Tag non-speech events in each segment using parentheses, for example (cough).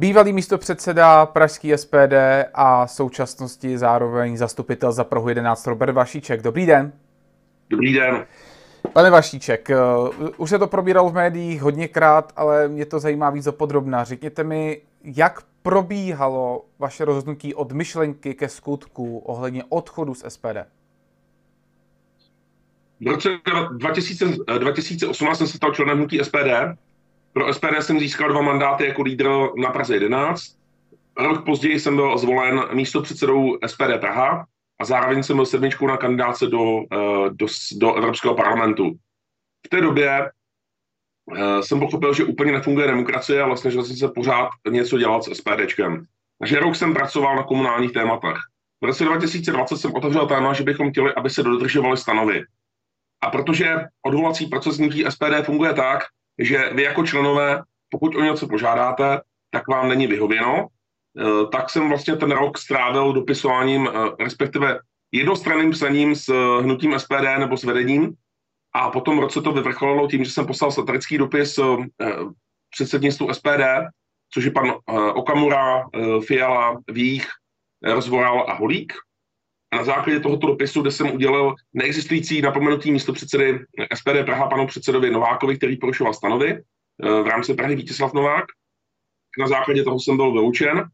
Bývalý místopředseda Pražský SPD a současnosti zároveň zastupitel za Prahu 11 Robert Vašíček. Dobrý den. Dobrý den. Pane Vašíček, už se to probíralo v médiích hodněkrát, ale mě to zajímá víc podrobná. Řekněte mi, jak probíhalo vaše rozhodnutí od myšlenky ke skutku ohledně odchodu z SPD? V roce 2000, 2018 jsem se stal členem hnutí SPD. Pro SPD jsem získal dva mandáty jako lídr na Praze 11. Rok později jsem byl zvolen místo předsedou SPD Praha a zároveň jsem byl sedmičkou na kandidáce do, eh, do, do Evropského parlamentu. V té době eh, jsem pochopil, že úplně nefunguje demokracie a vlastně, že jsem se pořád něco dělat s SPDčkem. Takže rok jsem pracoval na komunálních tématech. V roce 2020 jsem otevřel téma, že bychom chtěli, aby se dodržovaly stanovy. A protože odvolací proces hnutí SPD funguje tak, že vy jako členové, pokud o něco požádáte, tak vám není vyhověno, eh, tak jsem vlastně ten rok strávil dopisováním, eh, respektive jednostranným psaním s eh, hnutím SPD nebo s vedením. A potom roce to vyvrcholilo tím, že jsem poslal satirický dopis předsednictvu SPD, což je pan Okamura, Fiala, Vích, Rozvoral a Holík. Na základě tohoto dopisu, kde jsem udělal neexistující napomenutý místo předsedy SPD Praha panu předsedovi Novákovi, který porušoval stanovy eh, v rámci Prahy Vítězslav Novák, na základě toho jsem byl vyučen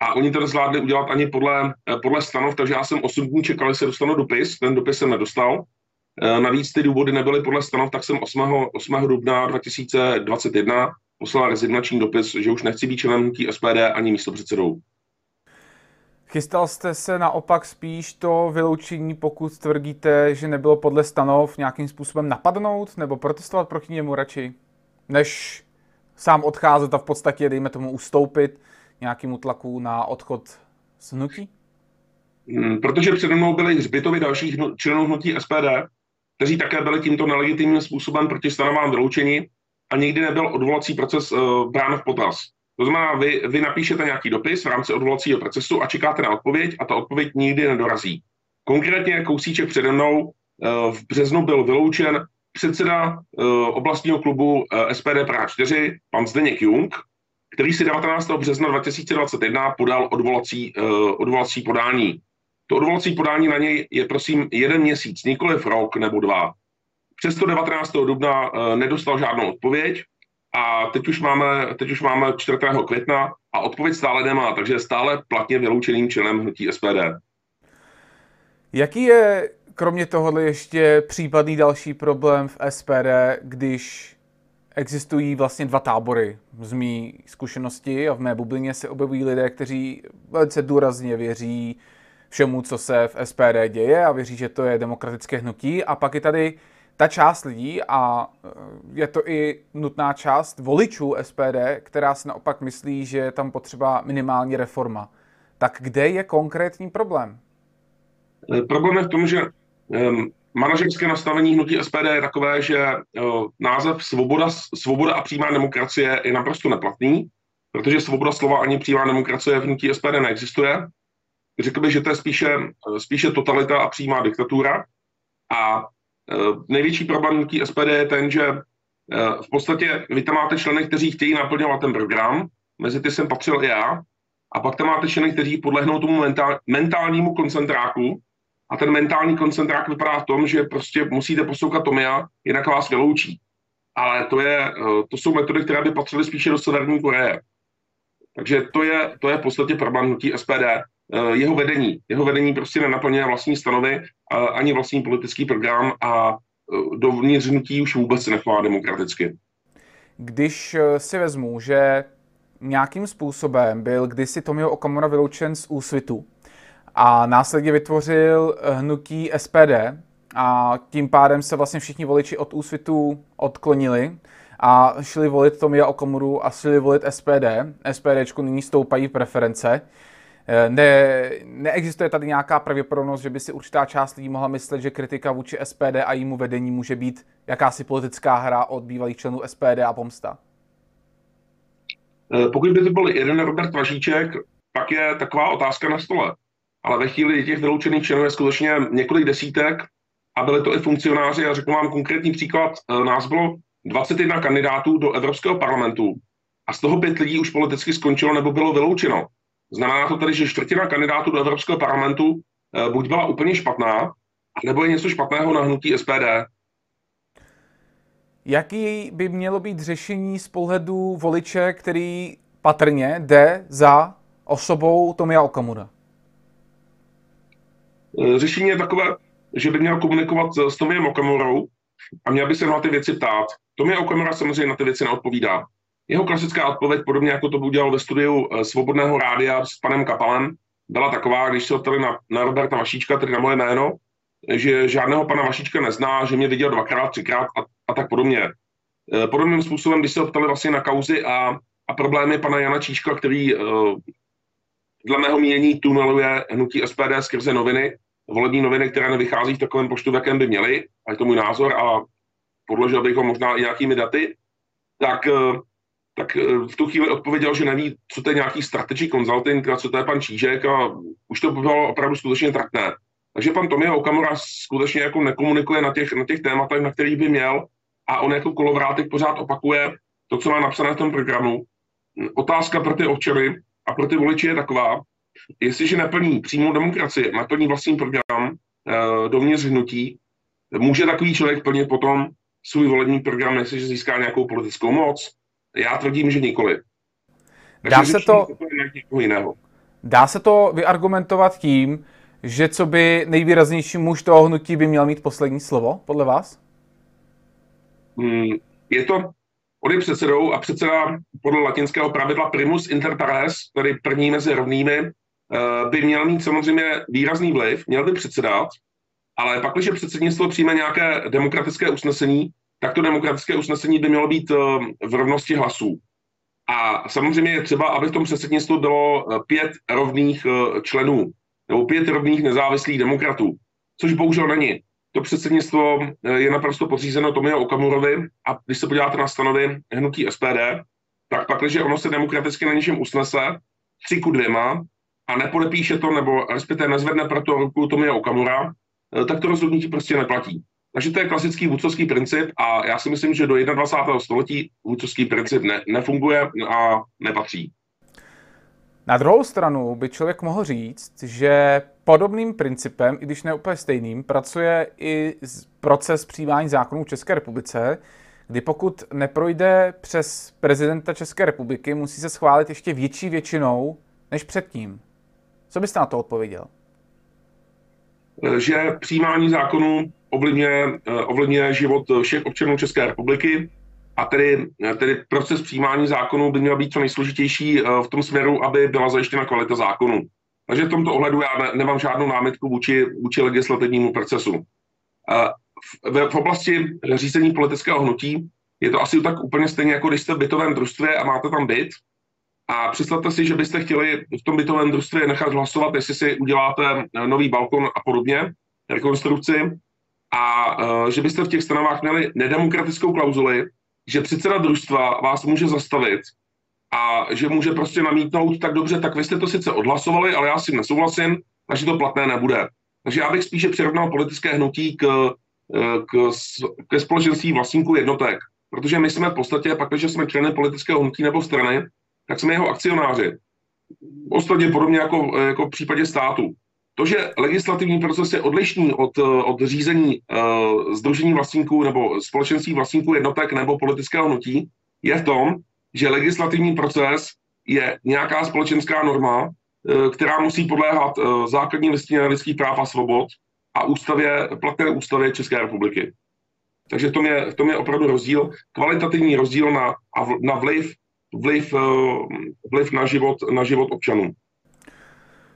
a oni to nezvládli udělat ani podle, eh, podle stanov, takže já jsem 8 dní čekal, se dostanu dopis, ten dopis jsem nedostal. Eh, navíc ty důvody nebyly podle stanov, tak jsem 8. 8. dubna 2021 poslal rezignační dopis, že už nechci být členem SPD ani místo předsedou. Chystal jste se naopak spíš to vyloučení, pokud tvrdíte, že nebylo podle stanov nějakým způsobem napadnout nebo protestovat proti němu radši, než sám odcházet a v podstatě, dejme tomu, ustoupit nějakému tlaku na odchod z hnutí? Hmm, protože přede mnou byly hřbitovy dalších členů hnutí SPD, kteří také byli tímto nelegitimním způsobem proti stanovám vyloučení a nikdy nebyl odvolací proces uh, brán v potaz. To znamená, vy, vy napíšete nějaký dopis v rámci odvolacího procesu a čekáte na odpověď a ta odpověď nikdy nedorazí. Konkrétně kousíček přede mnou eh, v březnu byl vyloučen předseda eh, oblastního klubu eh, SPD Praha 4, pan Zdeněk Jung, který si 19. března 2021 podal odvolací, odvolací podání. To odvolací podání na něj je prosím jeden měsíc, nikoliv rok nebo dva. Přesto 19. dubna nedostal žádnou odpověď a teď už máme, teď už máme 4. května a odpověď stále nemá, takže stále platně vyloučeným členem hnutí SPD. Jaký je kromě tohohle ještě případný další problém v SPD, když existují vlastně dva tábory. Z mý zkušenosti a v mé bublině se objevují lidé, kteří velice důrazně věří všemu, co se v SPD děje a věří, že to je demokratické hnutí. A pak je tady ta část lidí, a e, je to i nutná část voličů SPD, která si naopak myslí, že je tam potřeba minimální reforma. Tak kde je konkrétní problém? E, problém je v tom, že manažerské nastavení hnutí SPD je takové, že uh, název svoboda, svoboda a přímá demokracie je naprosto neplatný, protože svoboda slova ani přímá demokracie v hnutí SPD neexistuje. Řekl bych, že to je spíše, spíše totalita a přímá diktatura. A Eh, největší problém hnutí SPD je ten, že eh, v podstatě vy tam máte členy, kteří chtějí naplňovat ten program, mezi ty jsem patřil i já, a pak tam máte členy, kteří podlehnou tomu mentál, mentálnímu koncentráku, a ten mentální koncentrák vypadá v tom, že prostě musíte poslouchat Tomia, jinak vás vyloučí. Ale to, je, eh, to jsou metody, které by patřily spíše do Severní Koreje. Takže to je, to je v podstatě problém hnutí SPD. Eh, jeho vedení. Jeho vedení prostě nenaplňuje vlastní stanovy, ani vlastní politický program a eh, dovnitř hnutí už vůbec se nechová demokraticky. Když eh, si vezmu, že nějakým způsobem byl kdysi Tomio Okamura vyloučen z úsvitu a následně vytvořil hnutí SPD a tím pádem se vlastně všichni voliči od úsvitu odklonili a šli volit Tomia Okamuru a šli volit SPD. SPDčku nyní stoupají preference. Eh, ne, neexistuje tady nějaká pravděpodobnost, že by si určitá část lidí mohla myslet, že kritika vůči SPD a jejímu vedení může být jakási politická hra od bývalých členů SPD a pomsta? Eh, pokud by to byl jeden Robert Važíček, pak je taková otázka na stole. Ale ve chvíli těch vyloučených členů je skutečně několik desítek a byly to i funkcionáři. Já řeknu vám konkrétní příklad. Eh, nás bylo 21 kandidátů do Evropského parlamentu a z toho pět lidí už politicky skončilo nebo bylo vyloučeno. Znamená to tedy, že čtvrtina kandidátů do Evropského parlamentu eh, buď byla úplně špatná, nebo je něco špatného na hnutí SPD. Jaký by mělo být řešení z pohledu voliče, který patrně jde za osobou Tomia Okamura? Eh, řešení je takové, že by měl komunikovat s Tomiem Okamurou a měl by se na ty věci ptát. Tomia Okamura samozřejmě na ty věci neodpovídá. Jeho klasická odpověď, podobně jako to udělal ve studiu eh, Svobodného rádia s panem Kapalem, byla taková, když se optali na, na Roberta Vašíčka, tedy na moje jméno, že žádného pana Vašíčka nezná, že mě viděl dvakrát, třikrát a, a tak podobně. Eh, podobným způsobem, když se optali vlastně na kauzy a, a problémy pana Jana Číška, který uh, dle mého mínění tuneluje hnutí SPD skrze noviny, volební noviny, které nevychází v takovém počtu, v jakém by měly, a je to můj názor a podložil bych ho možná i nějakými daty, tak, tak v tu chvíli odpověděl, že neví, co to je nějaký strategy consulting a co to je pan Čížek a už to bylo opravdu skutečně trapné. Takže pan Tomio Okamura skutečně jako nekomunikuje na těch, na těch tématech, na kterých by měl a on jako kolovrátek pořád opakuje to, co má napsané v tom programu. Otázka pro ty občany a pro ty voliči je taková, jestliže neplní přímou demokracii, naplní vlastní program e, hnutí, může takový člověk plnit potom svůj volební program, jestliže získá nějakou politickou moc? Já tvrdím, že nikoli. Dá se to, dá se to vyargumentovat tím, že co by nejvýraznější muž toho hnutí by měl mít poslední slovo, podle vás? Hmm, je to, on je předsedou a předseda podle latinského pravidla primus inter pares, tedy první mezi rovnými, eh, by měl mít samozřejmě výrazný vliv, měl by předsedat, ale pak, když předsednictvo přijme nějaké demokratické usnesení, tak to demokratické usnesení by mělo být eh, v rovnosti hlasů. A samozřejmě je třeba, aby v tom předsednictvu bylo eh, pět rovných členů nebo pět rovných nezávislých demokratů, což bohužel není. To předsednictvo eh, je naprosto podřízeno Tomio Okamurovi a když se podíváte na stanovy hnutí SPD, tak pak, když ono se demokraticky na něčem usnese, tři ku dvěma, a nepodepíše to, nebo respektive nezvedne pro to ruku Tomio Okamura, eh, tak to rozhodnutí prostě neplatí. Takže to je klasický vůdcovský princip a já si myslím, že do 21. století vůdcovský princip ne, nefunguje a nepatří. Na druhou stranu by člověk mohl říct, že podobným principem, i když ne úplně stejným, pracuje i proces přijímání zákonů v České republice, kdy pokud neprojde přes prezidenta České republiky, musí se schválit ještě větší většinou než předtím. Co byste na to odpověděl? Že přijímání zákonů ovlivňuje, eh, ovlivňuje život všech občanů České republiky, a tedy, tedy proces přijímání zákonů by měl být co nejsložitější eh, v tom směru, aby byla zajištěna kvalita zákonů. Takže v tomto ohledu já ne, nemám žádnou námitku vůči, vůči legislativnímu procesu. Eh, v, v oblasti řízení politického hnutí je to asi tak úplně stejně, jako když jste v bytovém družstvě a máte tam byt. A představte si, že byste chtěli v tom bytovém družstvě nechat hlasovat, jestli si uděláte eh, nový balkon a podobně, rekonstrukci, a že byste v těch stanovách měli nedemokratickou klauzuli, že předseda družstva vás může zastavit a že může prostě namítnout, tak dobře, tak vy jste to sice odhlasovali, ale já si nesouhlasím, takže to platné nebude. Takže já bych spíše přirovnal politické hnutí k, k, ke společenství vlastníků jednotek. Protože my jsme v podstatě, pak, když jsme členy politického hnutí nebo strany, tak jsme jeho akcionáři. Ostatně podobně jako, jako v případě státu. To, že legislativní proces je odlišný od, od řízení uh, združení vlastníků nebo společenství vlastníků jednotek nebo politického hnutí, je v tom, že legislativní proces je nějaká společenská norma, uh, která musí podléhat uh, základní listině lidských práv a svobod a ústavě, platné ústavě České republiky. Takže v tom je, v tom je opravdu rozdíl, kvalitativní rozdíl na, na vliv, vliv, vliv na, život, na život občanů.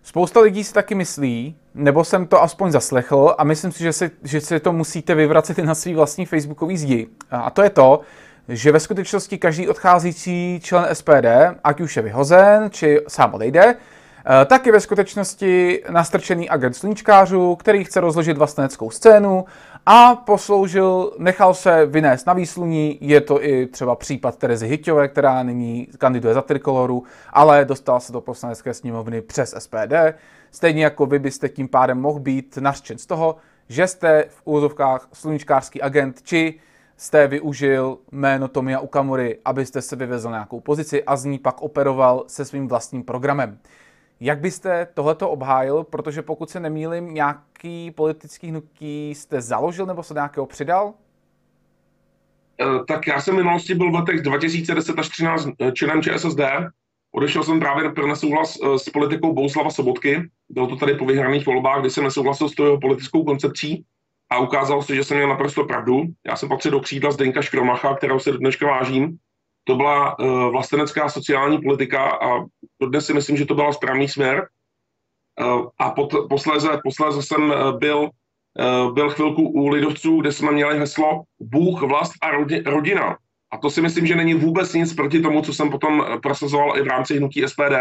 Spousta lidí si taky myslí, nebo jsem to aspoň zaslechl a myslím si, že si, že si to musíte vyvracet i na svý vlastní facebookový zdi. A to je to, že ve skutečnosti každý odcházící člen SPD, ať už je vyhozen, či sám odejde, eh, tak je ve skutečnosti nastrčený agent sluníčkářů, který chce rozložit vlasteneckou scénu a posloužil, nechal se vynést na výsluní, je to i třeba případ Terezy Hyťové, která nyní kandiduje za trikoloru, ale dostala se do poslanecké sněmovny přes SPD. Stejně jako vy byste tím pádem mohl být nařčen z toho, že jste v úvozovkách sluníčkářský agent, či jste využil jméno Tomia Ukamury, abyste se vyvezl nějakou pozici a z ní pak operoval se svým vlastním programem. Jak byste tohleto obhájil, protože pokud se nemýlim, nějaký politický hnutí jste založil nebo se nějakého přidal? Eh, tak já jsem v minulosti byl v letech 2010 až 13 eh, členem ČSSD. Odešel jsem právě pro nesouhlas eh, s politikou Bouslava Sobotky. Bylo to tady po vyhraných volbách, kdy jsem nesouhlasil s tou politickou koncepcí a ukázalo se, že jsem měl naprosto pravdu. Já jsem patřil do křídla Zdenka Škromacha, kterou se dneška vážím. To byla vlastenecká sociální politika a dnes si myslím, že to byl správný směr. Uh, a pot, posléze, posléze jsem uh, byl Eh, byl chvilku u lidovců, kde jsme měli heslo Bůh, vlast a rodina. A to si myslím, že není vůbec nic proti tomu, co jsem potom eh, prosazoval i v rámci hnutí SPD.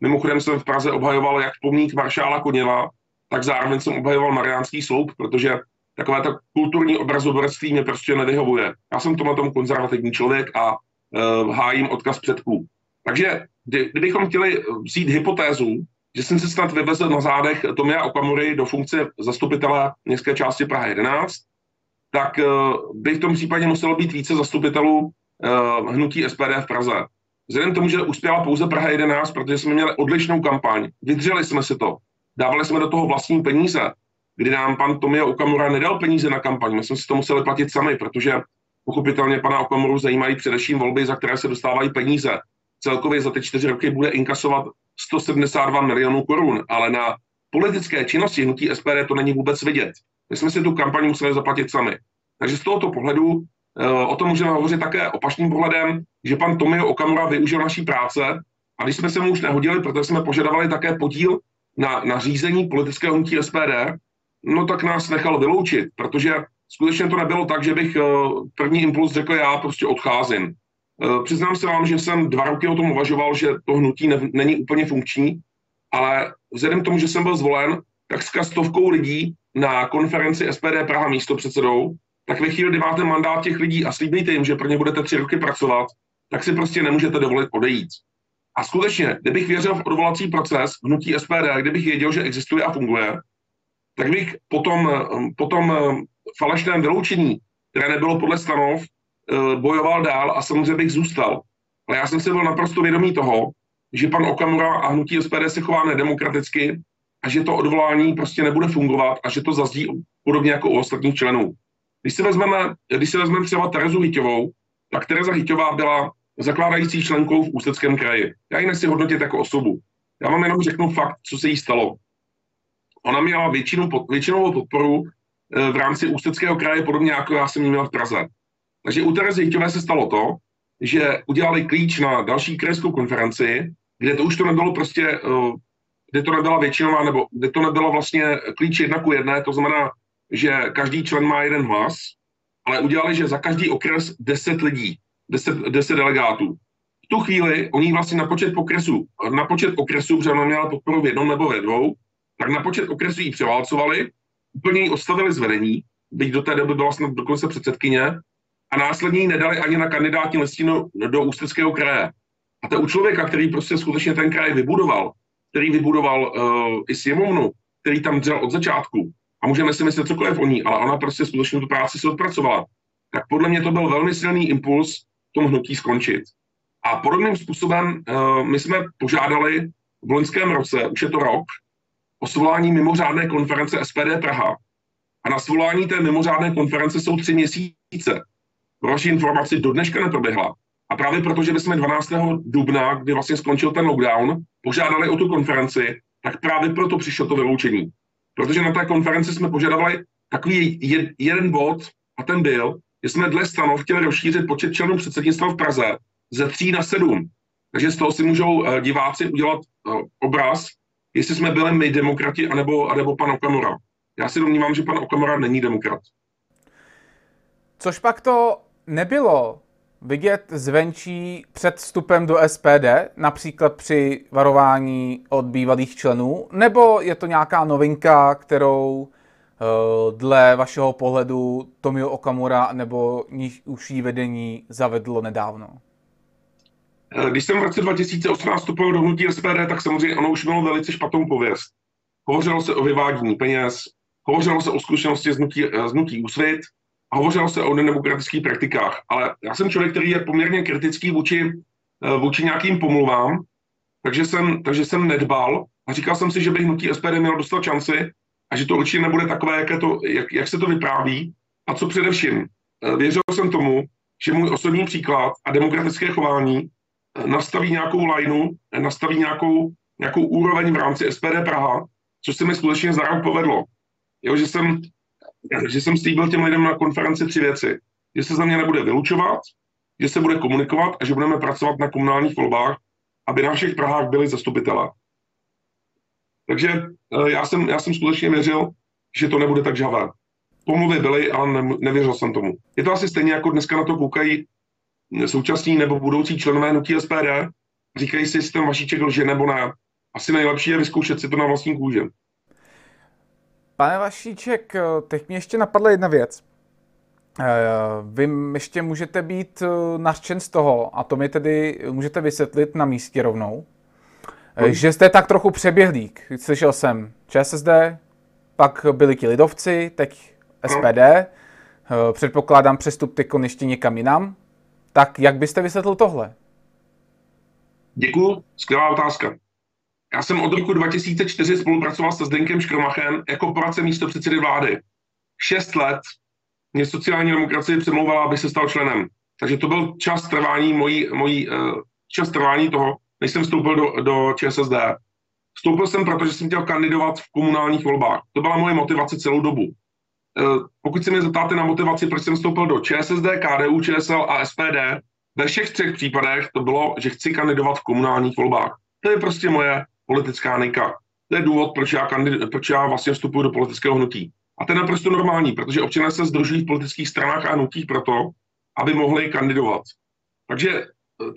Mimochodem jsem v Praze obhajoval jak pomník maršála Koněva, tak zároveň jsem obhajoval Mariánský sloup, protože takové to kulturní obrazoborství mě prostě nevyhovuje. Já jsem tomu tom konzervativní člověk a uh, hájím odkaz předků. Takže kdybychom chtěli vzít hypotézu, že jsem se snad vyvezl na zádech Tomia Okamury do funkce zastupitele městské části Praha 11, tak uh, by v tom případě muselo být více zastupitelů uh, hnutí SPD v Praze. Vzhledem k tomu, že uspěla pouze Praha 11, protože jsme měli odlišnou kampaň, vydřeli jsme si to, dávali jsme do toho vlastní peníze, kdy nám pan Tomia Okamura nedal peníze na kampaň, my jsme si to museli platit sami, protože pochopitelně pana Okamuru zajímají především volby, za které se dostávají peníze. Celkově za ty čtyři roky bude inkasovat 172 milionů korun, ale na politické činnosti hnutí SPD to není vůbec vidět. My jsme si tu kampaň museli zaplatit sami. Takže z tohoto pohledu uh, o tom můžeme hovořit také opačným pohledem, že pan Tomio Okamura využil naší práce a když jsme se mu už nehodili, protože jsme požadovali také podíl na, na řízení politického hnutí SPD, no tak nás nechal vyloučit, protože skutečně to nebylo tak, že bych uh, první impuls řekl, já prostě odcházím. Eh, přiznám se vám, že jsem dva roky o tom uvažoval, že to hnutí ne, není úplně funkční, ale vzhledem k tomu, že jsem byl zvolen, tak s stovkou lidí na konferenci SPD Praha místo předsedou, tak ve chvíli, kdy máte mandát těch lidí a slíbíte jim, že pro ně budete tři roky pracovat, tak si prostě nemůžete dovolit odejít. A skutečně, kdybych věřil v odvolací proces hnutí SPD, kdybych věděl, že existuje a funguje, tak bych potom, eh, potom eh, falešném vyloučení, které nebylo podle stanov, bojoval dál a samozřejmě bych zůstal. Ale já jsem si byl naprosto vědomý toho, že pan Okamura a hnutí SPD se chová nedemokraticky a že to odvolání prostě nebude fungovat a že to zazdí podobně jako u ostatních členů. Když si vezmeme, když si vezmeme třeba Terezu Hyťovou, tak Tereza Hyťová byla zakládající členkou v Ústeckém kraji. Já ji nechci hodnotit jako osobu. Já vám jenom řeknu fakt, co se jí stalo. Ona měla většinu, většinovou podporu eh, v rámci Ústeckého kraje, podobně jako já jsem měl v Praze. Takže u Terezy Hyťové se stalo to, že udělali klíč na další krajskou konferenci, kde to už to nebylo prostě, eh, kde to nebyla většinová, nebo kde to nebylo vlastně klíč jedna ku jedné, to znamená, že každý člen má jeden hlas, ale udělali, že za každý okres 10 lidí, 10, 10 delegátů. V tu chvíli oni vlastně na počet okresů, na počet okresů, protože ona měla podporu v jednom nebo ve dvou, tak na počet okresů ji převálcovali, úplně ji odstavili z vedení, byť do té doby byla snad dokonce předsedkyně, a následně ji nedali ani na kandidátní listinu do Ústeckého kraje. A to u člověka, který prostě skutečně ten kraj vybudoval, který vybudoval uh, i sněmovnu, který tam dřel od začátku, a můžeme si myslet cokoliv o ní, ale ona prostě skutečně tu práci se odpracovala, tak podle mě to byl velmi silný impuls tom hnutí skončit. A podobným způsobem uh, my jsme požádali v loňském roce, už je to rok, o svolání mimořádné konference SPD Praha. A na svolání té mimořádné konference jsou tři měsíce pro vaši informaci do dneška neproběhla. A právě proto, že jsme 12. dubna, kdy vlastně skončil ten lockdown, požádali o tu konferenci, tak právě proto přišlo to vyloučení. Protože na té konferenci jsme požadovali takový jed, jeden bod, a ten byl, že jsme dle stanov chtěli rozšířit počet členů předsednictva v Praze ze tří na sedm. Takže z toho si můžou uh, diváci udělat uh, obraz, jestli jsme byli my demokrati, anebo, anebo pan Okamura. Já si domnívám, že pan Okamura není demokrat. Což pak to nebylo vidět zvenčí před vstupem do SPD, například při varování od bývalých členů, nebo je to nějaká novinka, kterou eh, dle vašeho pohledu Tomio Okamura nebo užší vedení zavedlo nedávno? Eh, když jsem v roce 2018 vstoupil do hnutí SPD, tak samozřejmě ono už mělo velice špatnou pověst. Hovořilo se o vyvádění peněz, hovořilo se o zkušenosti z hnutí, z hnutí Úsvit, hovořilo se o nedemokratických praktikách. Ale já jsem člověk, který je poměrně kritický vůči, eh, vůči nějakým pomluvám, takže jsem, takže jsem nedbal a říkal jsem si, že by hnutí SPD mělo dostat šanci a že to určitě nebude takové, jak, to, jak, jak se to vypráví. A co především, eh, věřil jsem tomu, že můj osobní příklad a demokratické chování eh, nastaví nějakou lajnu, nastaví nějakou, nějakou úroveň v rámci SPD Praha, což se mi skutečně za rok povedlo. Jo, že jsem, že jsem slíbil těm lidem na konferenci tři věci. Že se za mě nebude vylučovat, že se bude komunikovat a že budeme pracovat na komunálních volbách, aby na všech Prahách byli zastupitelé. Takže eh, já jsem, já jsem skutečně věřil, že to nebude tak žavé. Pomluvy byly, ale ne, nevěřil jsem tomu. Je to asi stejně, jako dneska na to koukají současní nebo budoucí členové hnutí SPD. Říkají si, jestli ten Vašíček lže nebo ne. Asi nejlepší je vyzkoušet si to na vlastní kůži. Pane Vašíček, eh, teď mě ještě napadla jedna věc. Eh, vy ještě můžete být nařčen z toho, a to mi tedy můžete vysvětlit na místě rovnou, Hmm. Že jste tak trochu přeběhlík. Slyšel jsem ČSSD, pak byli ti lidovci, teď SPD. Hmm. Předpokládám přestup teď ještě někam jinam. Tak jak byste vysvětlil tohle? Děkuji, skvělá otázka. Já jsem od roku 2004 spolupracoval se Zdenkem Škromachem jako poradce místo předsedy vlády. Šest let mě sociální demokracie přemlouvala, aby se stal členem. Takže to byl čas trvání mojí, mojí, čas trvání toho, než jsem vstoupil do, do ČSSD. Vstoupil jsem, protože jsem chtěl kandidovat v komunálních volbách. To byla moje motivace celou dobu. E, pokud se mě zeptáte na motivaci, proč jsem vstoupil do ČSSD, KDU, ČSL a SPD, ve všech třech případech to bylo, že chci kandidovat v komunálních volbách. To je prostě moje politická nejka. To je důvod, proč já, kandid- proč já vlastně vstupuji do politického hnutí. A to je naprosto normální, protože občané se združují v politických stranách a hnutích proto, aby mohli kandidovat. Takže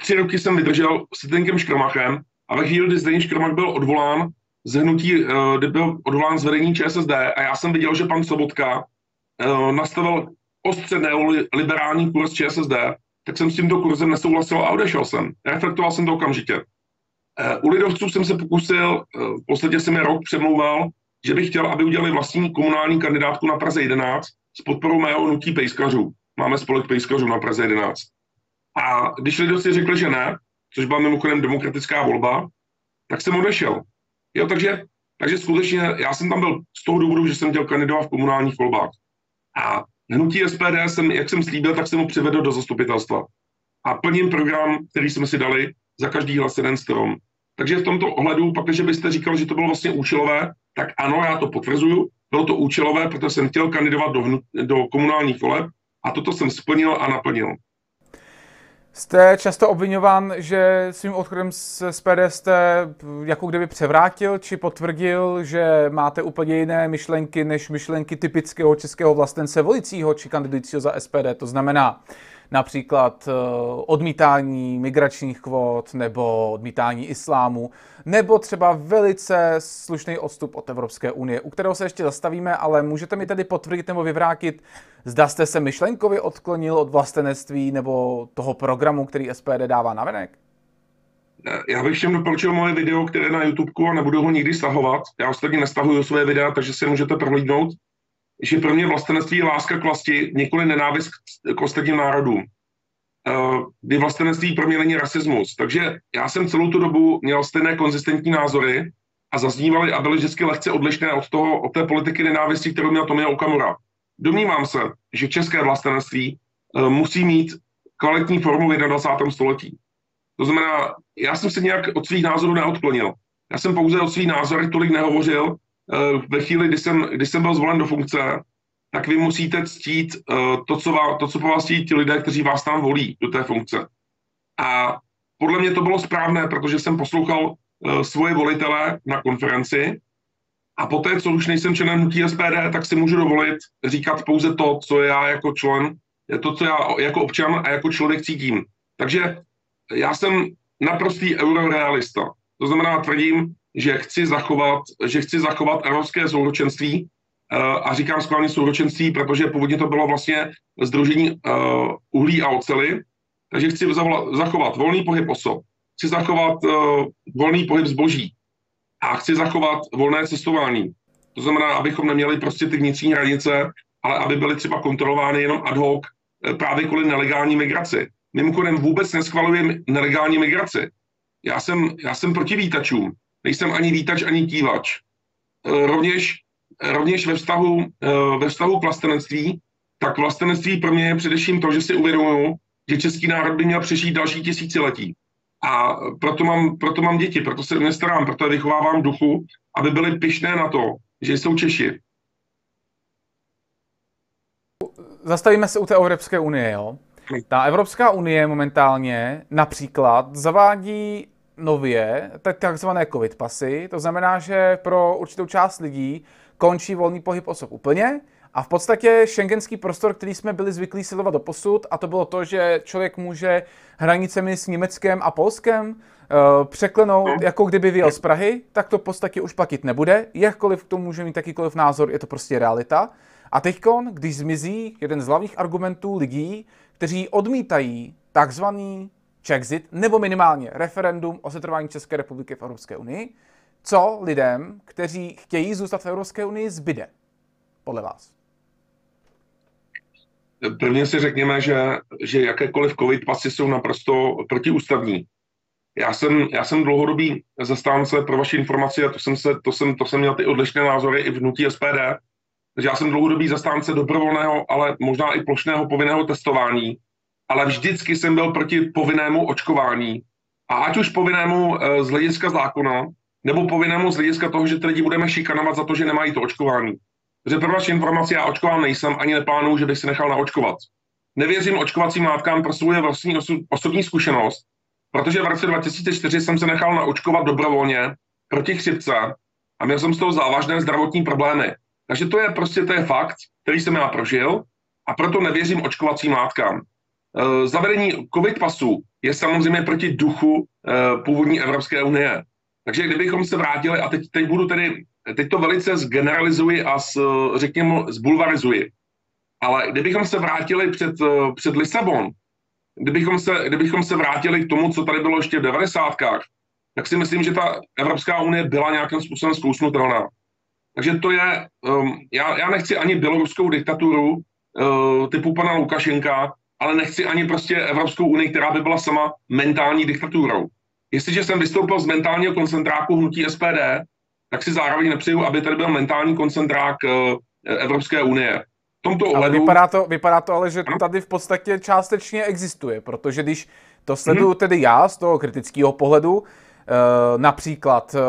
tři roky jsem vydržel s Zdenkem Škromachem a ve chvíli, kdy Zdeněk Škromach byl odvolán z hnutí, eh, kdy byl odvolán z vedení ČSSD a já jsem viděl, že pan Sobotka eh, nastavil ostře neoliberální kurz ČSSD, tak jsem s tímto kurzem nesouhlasil a odešel jsem. Reflektoval jsem to okamžitě. Eh, u lidovců jsem se pokusil, v podstatě jsem je rok přemlouval, že bych chtěl, aby udělali vlastní komunální kandidátku na Praze 11 s podporou mého hnutí pejskařů. Máme spolek pejskařů na Praze 11. A když lidovci řekli, že ne, což byla mimochodem demokratická volba, tak jsem odešel. Jo, takže, takže skutečně já jsem tam byl z toho důvodu, že jsem chtěl kandidovat v komunálních volbách. A hnutí SPD jsem, jak jsem slíbil, tak jsem ho přivedl do zastupitelstva. A plním program, který jsme si dali, za každý hlas jeden strom. Takže v tomto ohledu, pak, když byste říkal, že to bylo vlastně účelové, tak ano, já to potvrzuju, bylo to účelové, protože jsem chtěl kandidovat do, do komunálních voleb a toto jsem splnil a naplnil. Jste často obvinován, že svým odchodem z SPD jste jako kdyby převrátil či potvrdil, že máte úplně jiné myšlenky než myšlenky typického českého vlastence volícího či kandidujícího za SPD. To znamená, například eh, odmítání migračních kvot nebo odmítání islámu, nebo třeba velice slušný odstup od Evropské unie, u kterého se ještě zastavíme, ale můžete mi tedy potvrdit nebo vyvrátit, zda jste se myšlenkově odklonil od vlastenectví nebo toho programu, který SPD dává na venek? Já bych všem doporučil moje video, které na YouTube a nebudu ho nikdy stahovat. Já ostatně nestahuju své videa, takže si můžete prohlídnout že pro mě vlastenectví je láska k vlasti, nikoli nenávist k ostatním národům. Uh, kdy vlastenectví pro mě není rasismus. Takže já jsem celou tu dobu měl stejné konzistentní názory a zaznívaly a byly vždycky lehce odlišné od, toho, od té politiky nenávisti, kterou měl Tomio Okamura. Domnívám se, že české vlastenectví uh, musí mít kvalitní formu v 21. století. To znamená, já jsem se nějak od svých názorů neodklonil. Já jsem pouze od svých názorů tolik nehovořil, Eh, ve chvíli, kdy jsem, kdy jsem byl zvolen do funkce, tak vy musíte ctít uh, to, co vás, to, co po vás ti lidé, kteří vás tam volí do té funkce. A podle mě to bylo správné, protože jsem poslouchal uh, svoje volitele na konferenci a poté, co už nejsem členem hnutí SPD, tak si můžu dovolit říkat pouze to, co já jako člen, to, co já jako občan a jako člověk cítím. Takže já jsem naprostý eurorealista. To znamená, tvrdím, že chci zachovat, že chci zachovat evropské souročenství uh, a říkám skválně souročenství, protože původně to bylo vlastně združení uh, uhlí a ocely, takže chci zachovat volný pohyb osob, chci zachovat uh, volný pohyb zboží a chci zachovat volné cestování. To znamená, abychom neměli prostě ty vnitřní hranice ale aby byly třeba kontrolovány jenom ad hoc eh, právě kvůli nelegální migraci. Mimochodem vůbec neschvalujeme nelegální migraci. Já jsem, já jsem proti výtačům. Nejsem ani výtač, ani kývač. Eh, rovněž, rovněž ve, vztahu, eh, ve vztahu k vlastenectví, tak vlastenectví pro mě je především to, že si uvědomuju, že český národ by měl přežít další tisíciletí. A proto mám, proto mám děti, proto se o ně starám, proto je vychovávám duchu, aby byly pyšné na to, že jsou Češi. Zastavíme se u té Evropské unie, jo? Ta Evropská unie momentálně například zavádí nově takzvané covid pasy, to znamená, že pro určitou část lidí končí volný pohyb osob úplně a v podstatě šengenský prostor, který jsme byli zvyklí sledovat do posud, a to bylo to, že člověk může hranicemi s Německem a Polskem uh, překlenout, no. jako kdyby vyjel z Prahy, tak to v podstatě už platit nebude. Jakkoliv k tomu může mít jakýkoliv názor, je to prostě realita. A teď, když zmizí jeden z hlavních argumentů lidí, kteří odmítají takzvaný Czexit, nebo minimálně referendum o setrvání České republiky v Evropské unii, co lidem, kteří chtějí zůstat v Evropské unii, zbyde, podle vás? Prvně si řekněme, že, že jakékoliv covid pasy jsou naprosto protiústavní. Já jsem, já jsem dlouhodobý zastánce pro vaši informaci a to jsem, se, to, jsem, to jsem měl ty odlišné názory i v hnutí SPD, takže já jsem dlouhodobý zastánce dobrovolného, ale možná i plošného povinného testování, ale vždycky jsem byl proti povinnému očkování. A ať už povinnému e, z hlediska zákona, nebo povinnému z hlediska toho, že ty lidi budeme šikanovat za to, že nemají to očkování. Protože pro vaši informaci, já očkován nejsem, ani neplánuju, že bych si nechal naočkovat. Nevěřím očkovacím látkám pro svou vlastní osobní zkušenost, protože v roce 2004 jsem se nechal naočkovat dobrovolně proti chřipce a měl jsem z toho závažné zdravotní problémy. Takže to je prostě to je fakt, který jsem já prožil a proto nevěřím očkovacím látkám. E, zavedení covid pasů je samozřejmě proti duchu e, původní Evropské unie. Takže kdybychom se vrátili, a teď, teď budu tedy, teď to velice zgeneralizuji a z, řekněme zbulvarizuji, ale kdybychom se vrátili před, před Lisabon, kdybychom se, kdybychom se vrátili k tomu, co tady bylo ještě v 90. tak si myslím, že ta Evropská unie byla nějakým způsobem zkousnutelná. Takže to je, um, já, já nechci ani běloruskou diktaturu typu pana Lukašenka, ale nechci ani prostě Evropskou unii, která by byla sama mentální diktaturou. Jestliže jsem vystoupil z mentálního koncentráku hnutí SPD, tak si zároveň nepřeju, aby tady byl mentální koncentrák uh, Evropské unie. V tomto ohledu... Ale vypadá to, vypadá to ale, že tady v podstatě částečně existuje, protože když to sleduju hmm. tedy já z toho kritického pohledu, Eh, například, eh,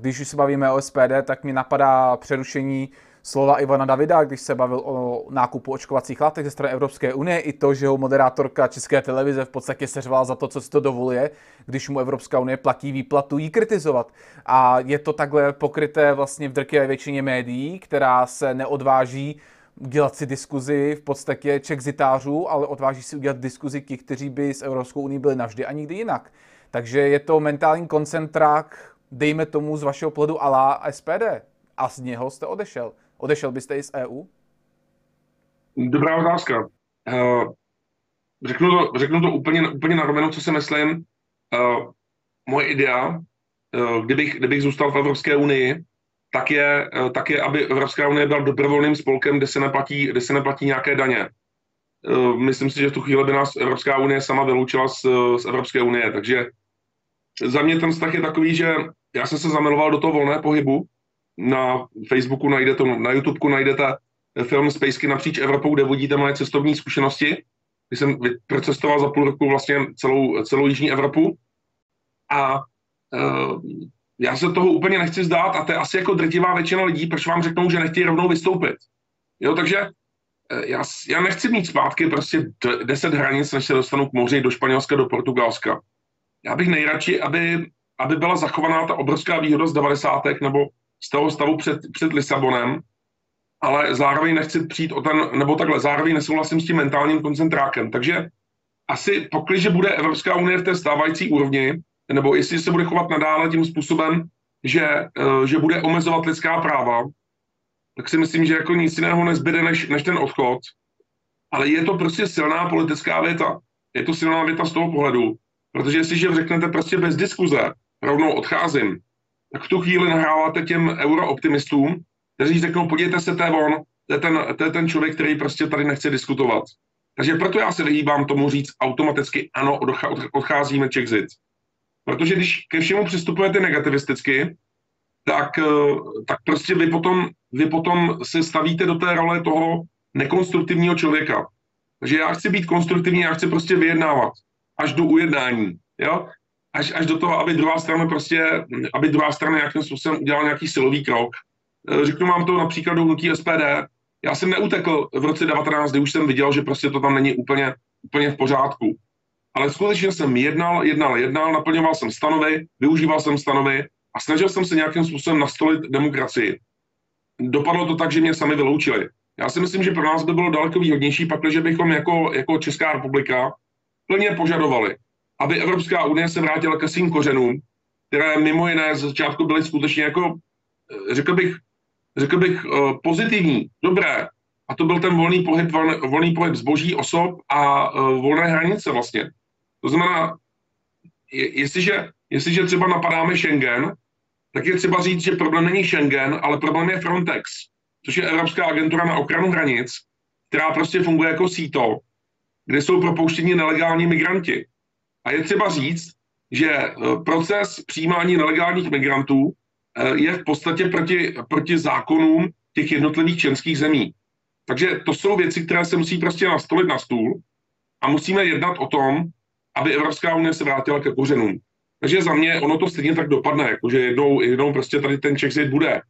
když se bavíme o SPD, tak mi napadá přerušení slova Ivana Davida, když se bavil o nákupu očkovacích látek ze strany Evropské unie, i to, že ho moderátorka České televize v podstatě seřvala za to, co si to dovoluje, když mu Evropská unie platí výplatu, jí kritizovat. A je to takhle pokryté vlastně v drtivé většině médií, která se neodváží dělat si diskuzi v podstatě čexitářů, ale odváží si udělat diskuzi ti, kteří by s Evropskou unii byli navždy a nikdy jinak. Takže je to mentální koncentrák, dejme tomu z vašeho pohledu alá SPD. A z něho jste odešel. Odešel byste i z EU? Dobrá otázka. Uh, řeknu, to, řeknu to úplně, úplně na rovinu, co si myslím. Uh, moje idea, uh, kdybych, kdybych zůstal v Evropské unii, tak je, tak je, aby Evropská unie byla dobrovolným spolkem, kde se neplatí, kde se neplatí nějaké daně. Myslím si, že v tu chvíli by nás Evropská unie sama vyloučila z, z Evropské unie, takže za mě ten vztah je takový, že já jsem se zamiloval do toho volné pohybu. Na Facebooku najdete, na YouTubeku najdete film Spacey napříč Evropou, kde vodíte moje cestovní zkušenosti. Když jsem procestoval za půl roku vlastně celou, celou Jižní Evropu. A uh, já se toho úplně nechci zdát a to je asi jako drtivá většina lidí, proč vám řeknou, že nechtějí rovnou vystoupit. Jo, takže eh, já, já nechci mít zpátky prostě 10 hranic, než se dostanu k moři do Španělska, do Portugalska já bych nejradši, aby, aby byla zachovaná ta obrovská výhoda z 90. nebo z toho stavu před, před Lisabonem, ale zároveň nechci přijít o ten, nebo takhle, zároveň nesouhlasím s tím mentálním koncentrákem. Takže asi že bude Evropská unie v té stávající úrovni, nebo jestli se bude chovat nadále tím způsobem, že, eh, že bude omezovat lidská práva, tak si myslím, že jako nic jiného nezbyde než, než ten odchod. Ale je to prostě silná politická věta. Je to silná věta z toho pohledu, Protože jestliže řeknete prostě bez diskuze, rovnou odcházím, tak v tu chvíli nahráváte těm eurooptimistům, kteří řeknou, podívejte se, té von, to je, ten, to je ten člověk, který prostě tady nechce diskutovat. Takže proto já se vyhýbám tomu říct automaticky ano, odcházíme Czechzit. Protože když ke všemu přistupujete negativisticky, tak, eh, tak prostě vy potom, vy potom se stavíte do té role toho nekonstruktivního člověka. Takže já chci být konstruktivní, já chci prostě vyjednávat až do ujednání, jo? Až, až do toho, aby druhá strana prostě, aby druhá strana nějakým způsobem udělala nějaký silový krok. Eh, řeknu vám to například do hnutí SPD. Já jsem neutekl v roce 19, kdy už jsem viděl, že prostě to tam není úplně, úplně v pořádku. Ale skutečně jsem jednal, jednal, jednal, naplňoval jsem stanovy, využíval jsem stanovy a snažil jsem se nějakým způsobem nastolit demokracii. Dopadlo to tak, že mě sami vyloučili. Já si myslím, že pro nás by bylo daleko výhodnější, pakliže bychom jako, jako Česká republika plně požadovali, aby Evropská unie se vrátila ke svým kořenům, které mimo jiné z začátku byly skutečně jako, eh, řekl bych, řekl bych eh, pozitivní, dobré. A to byl ten volný pohyb, volný pohyb zboží, osob a eh, volné hranice vlastně. To znamená, jestliže, jestliže třeba napadáme Schengen, tak je třeba říct, že problém není Schengen, ale problém je Frontex, což je Evropská agentura na ochranu hranic, která prostě funguje jako síto, kde jsou propouštěni nelegální migranti. A je třeba říct, že eh, proces přijímání nelegálních migrantů eh, je v podstatě proti, proti zákonům těch jednotlivých členských zemí. Takže to jsou věci, které se musí prostě nastolit na stůl a musíme jednat o tom, aby Evropská unie se vrátila ke kořenům. Takže za mě ono to stejně tak dopadne, jakože jednou, jednou prostě tady ten Czechzit bude.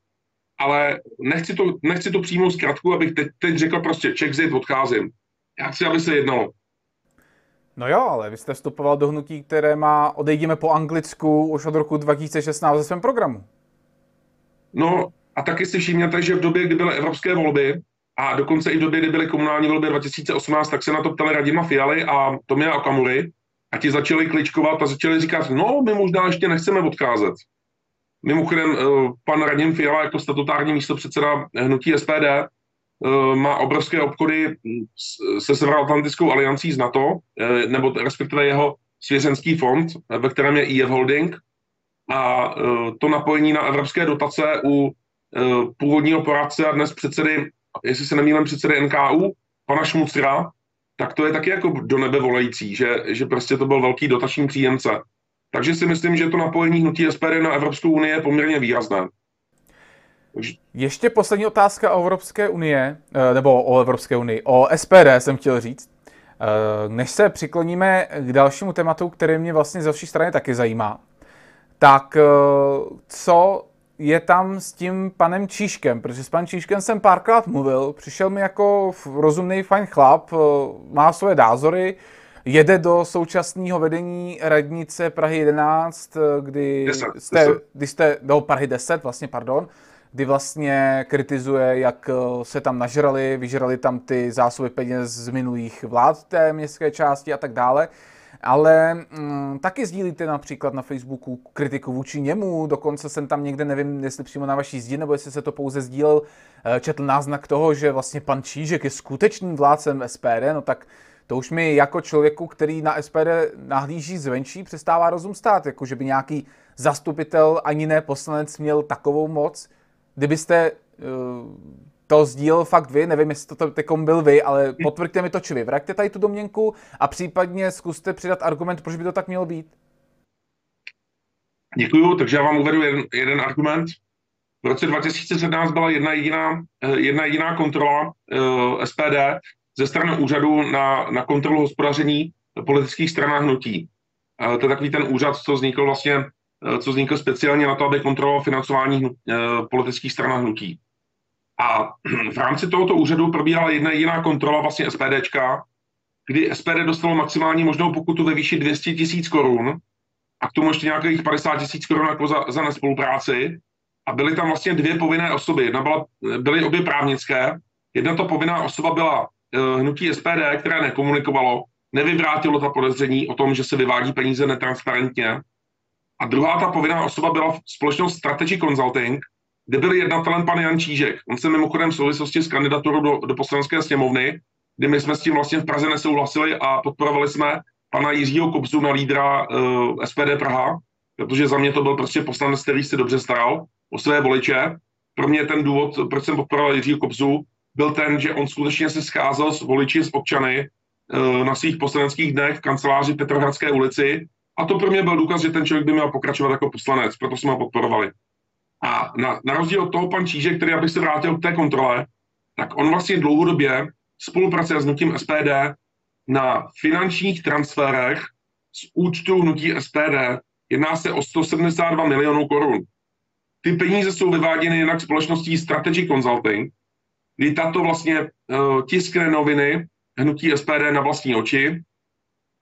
Ale nechci to, nechci to přímo zkrátku, abych teď, teď řekl prostě Czechzit, odcházím. Já chci, aby se jednalo. No jo, ale vy jste vstupoval do hnutí, které má Odejdeme po Anglicku už od roku 2016 ze svém programu. No a taky si všimněte, že v době, kdy byly evropské volby a dokonce i v době, kdy byly komunální volby 2018, tak se na to ptali Radima Fialy a Tomia Okamury a ti začali kličkovat a začali říkat, no my možná ještě nechceme odcházet. Mimochodem, eh, pan Radim Fiala jako statutární místo předseda hnutí SPD má obrovské obchody se Severoatlantickou aliancí z NATO, eh, nebo respektive jeho svěřenský fond, ve kterém je IF Holding. A eh, to napojení na evropské dotace u původního poradce a dnes předsedy, jestli se nemýlím, předsedy NKU, pana Šmucra, tak to je taky jako do nebe volající, že, že prostě to byl velký dotační příjemce. Takže si myslím, že to napojení hnutí SPD na Evropskou unii je poměrně výrazné. Ještě poslední otázka o Evropské unie, eh, nebo o Evropské unii, o SPD jsem chtěl říct. Eh, než se přikloníme k dalšímu tématu, který mě vlastně ze vší strany taky zajímá, tak eh, co je tam s tím panem Číškem, protože s panem Číškem jsem párkrát mluvil, přišel mi jako rozumný, fajn chlap, má svoje názory, jede do současného vedení radnice Prahy 11, kdy 10, jste, 10. Kdy jste, do Prahy 10, vlastně, pardon, kdy vlastně kritizuje, jak eh, se tam nažrali, vyžrali tam ty zásoby peněz z minulých vlád té městské části a tak dále. Ale mm, taky sdílíte například na Facebooku kritiku vůči němu, dokonce jsem tam někde, nevím, jestli přímo na vaší zdi, nebo jestli se to pouze sdílel, eh, četl náznak toho, že vlastně pan Čížek je skutečným vládcem SPD, no tak to už mi jako člověku, který na SPD nahlíží zvenčí, přestává rozum stát, jako že by nějaký zastupitel, ani ne poslanec, měl takovou moc, kdybyste uh, to sdílel fakt vy, nevím, jestli to teďkom byl vy, ale potvrďte mi to či vy. Vraťte tady tu domněnku a případně zkuste přidat argument, proč by to tak mělo být. Děkuju, takže já vám uvedu jeden, jeden argument. V roce 2017 byla jedna jediná, eh, jedna jediná kontrola uh, eh, SPD ze strany úřadu na, na kontrolu hospodaření politických stran a hnutí. Uh, to je takový ten úřad, co vznikl vlastně Eh, co vznikl speciálně na to, aby kontroloval financování eh, politických stran a hnutí. A (clears throat) v rámci tohoto úřadu probíhala jedna jediná kontrola vlastně SPDčka, kdy SPD dostalo maximální možnou pokutu ve výši 200 tisíc korun a k tomu ještě nějakých 50 tisíc korun jako za, za nespolupráci. A byly tam vlastně dvě povinné osoby. Jedna byla, byly obě právnické. Jedna to povinná osoba byla uh, hnutí SPD, které nekomunikovalo, nevyvrátilo ta podezření o tom, že se vyvádí peníze netransparentně a druhá ta povinná osoba byla společnost Strategy Consulting, kde byl jednatelem pan Jan Čížek. On se mimochodem v souvislosti s kandidaturou do, do poslanecké sněmovny, kdy my jsme s tím vlastně v Praze nesouhlasili a podporovali jsme pana Jiřího Kobzu na lídra uh, eh, SPD Praha, protože za mě to byl prostě poslanec, který se dobře staral o své voliče. Pro mě ten důvod, proč jsem podporoval Jiřího Kobzu, byl ten, že on skutečně se scházel s voliči, s občany na svých poslaneckých dnech v kanceláři Petrohradské ulici a to pro mě byl důkaz, že ten člověk by měl pokračovat jako poslanec, proto jsme ho podporovali. A na, na rozdíl od toho pan Čížek, který aby se vrátil k té kontrole, tak on vlastně dlouhodobě spolupracuje s nutím SPD na finančních transferech z účtu hnutí SPD. Jedná se o 172 milionů korun. Ty peníze jsou vyváděny jinak společností Strategy Consulting, kdy tato vlastně uh, tiskne noviny hnutí SPD na vlastní oči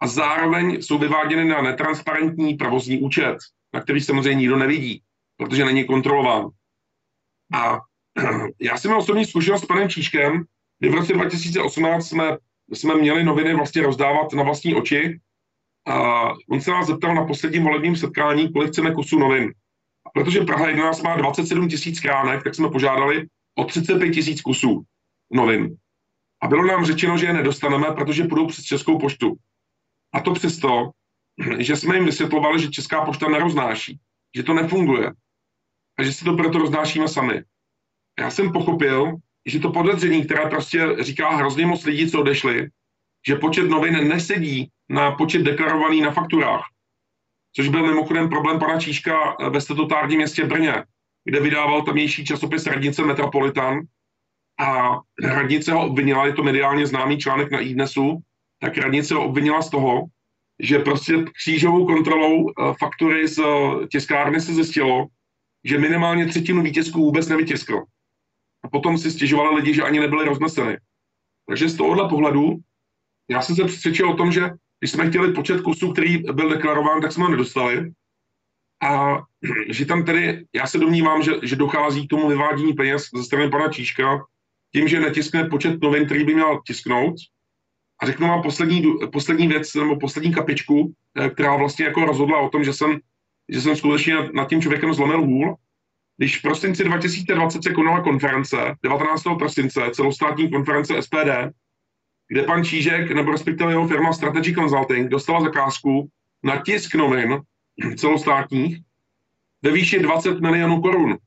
a zároveň jsou vyváděny na netransparentní provozní účet, na který samozřejmě nikdo nevidí, protože není kontrolován. A (clears throat) já jsem měl osobní zkušenost s panem Číškem, kdy v roce 2018 jsme, jsme měli noviny vlastně rozdávat na vlastní oči a on se nás zeptal na posledním volebním setkání, kolik chceme kusů novin. A protože Praha 11 má 27 tisíc kránek, tak jsme požádali o 35 tisíc kusů novin. A bylo nám řečeno, že je nedostaneme, protože půjdou přes Českou poštu. A to přesto, že jsme jim vysvětlovali, že Česká pošta neroznáší, že to nefunguje a že si to proto roznášíme sami. Já jsem pochopil, že to podezření, které prostě říká hrozně moc lidí, co odešli, že počet novin nesedí na počet deklarovaný na fakturách. Což byl mimochodem problém pana Číška ve statutárním městě Brně, kde vydával tamnější časopis Radnice Metropolitan a radnice ho obvinila, je to mediálně známý článek na iDnesu, tak radnice ho obvinila z toho, že prostě křížovou kontrolou eh, faktury z eh, tiskárny se zjistilo, že minimálně třetinu výtisků vůbec nevytiskl. A potom si stěžovali lidi, že ani nebyly rozneseny. Takže z tohohle pohledu já jsem se přesvědčil o tom, že když jsme chtěli počet kusů, který byl deklarován, tak jsme ho nedostali. A (clears throat) že tam tedy, já se domnívám, že, že dochází k tomu vyvádění peněz ze strany pana Číška, tím, že netiskne počet novin, který by měl tisknout. A řeknu vám poslední, poslední věc, nebo poslední kapičku, eh, která vlastně jako rozhodla o tom, že jsem, že jsem skutečně nad tím člověkem zlomil hůl. Když v prosinci 2020 se konala konference, 19. prosince, celostátní konference SPD, kde pan Čížek, nebo respektive jeho firma Strategy Consulting, dostala zakázku na tisk novin celostátních ve výši 20 milionů korun.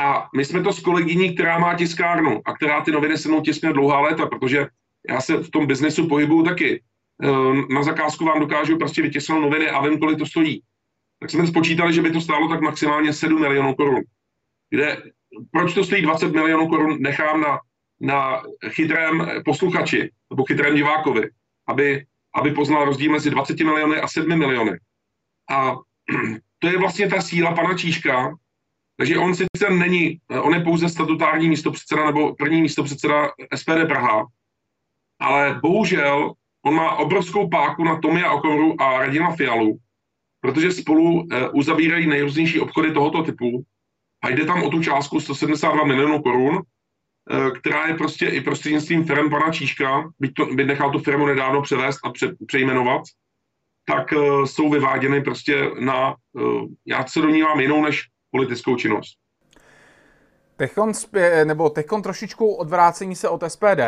A my jsme to s kolegyní, která má tiskárnu a která ty noviny se mnou tiskne dlouhá léta, protože já se v tom biznesu pohybuju taky. Eh, na zakázku vám dokážu prostě vytisknout noviny a vím, kolik to stojí. Tak jsme spočítali, že by to stálo tak maximálně 7 milionů korun. Kde, proč to stojí 20 milionů korun, nechám na, na chytrém posluchači nebo chytrém divákovi, aby, aby poznal rozdíl mezi 20 miliony a 7 miliony. A (clears throat) to je vlastně ta síla pana Číška, takže on sice není, on je pouze statutární místopředseda nebo první místopředseda SPD Praha, ale bohužel on má obrovskou páku na Tomia Okoru a Radima Fialu, protože spolu eh, uzavírají nejrůznější obchody tohoto typu a jde tam o tu částku 172 milionů korun, eh, která je prostě i prostřednictvím firm pana Číška, byť, to, byť nechal tu firmu nedávno převést a pře, přejmenovat, tak uh, jsou vyváděny prostě na, já se domnívám, jinou než politickou činnost. Techon, nebo techon trošičku odvrácení se od SPD,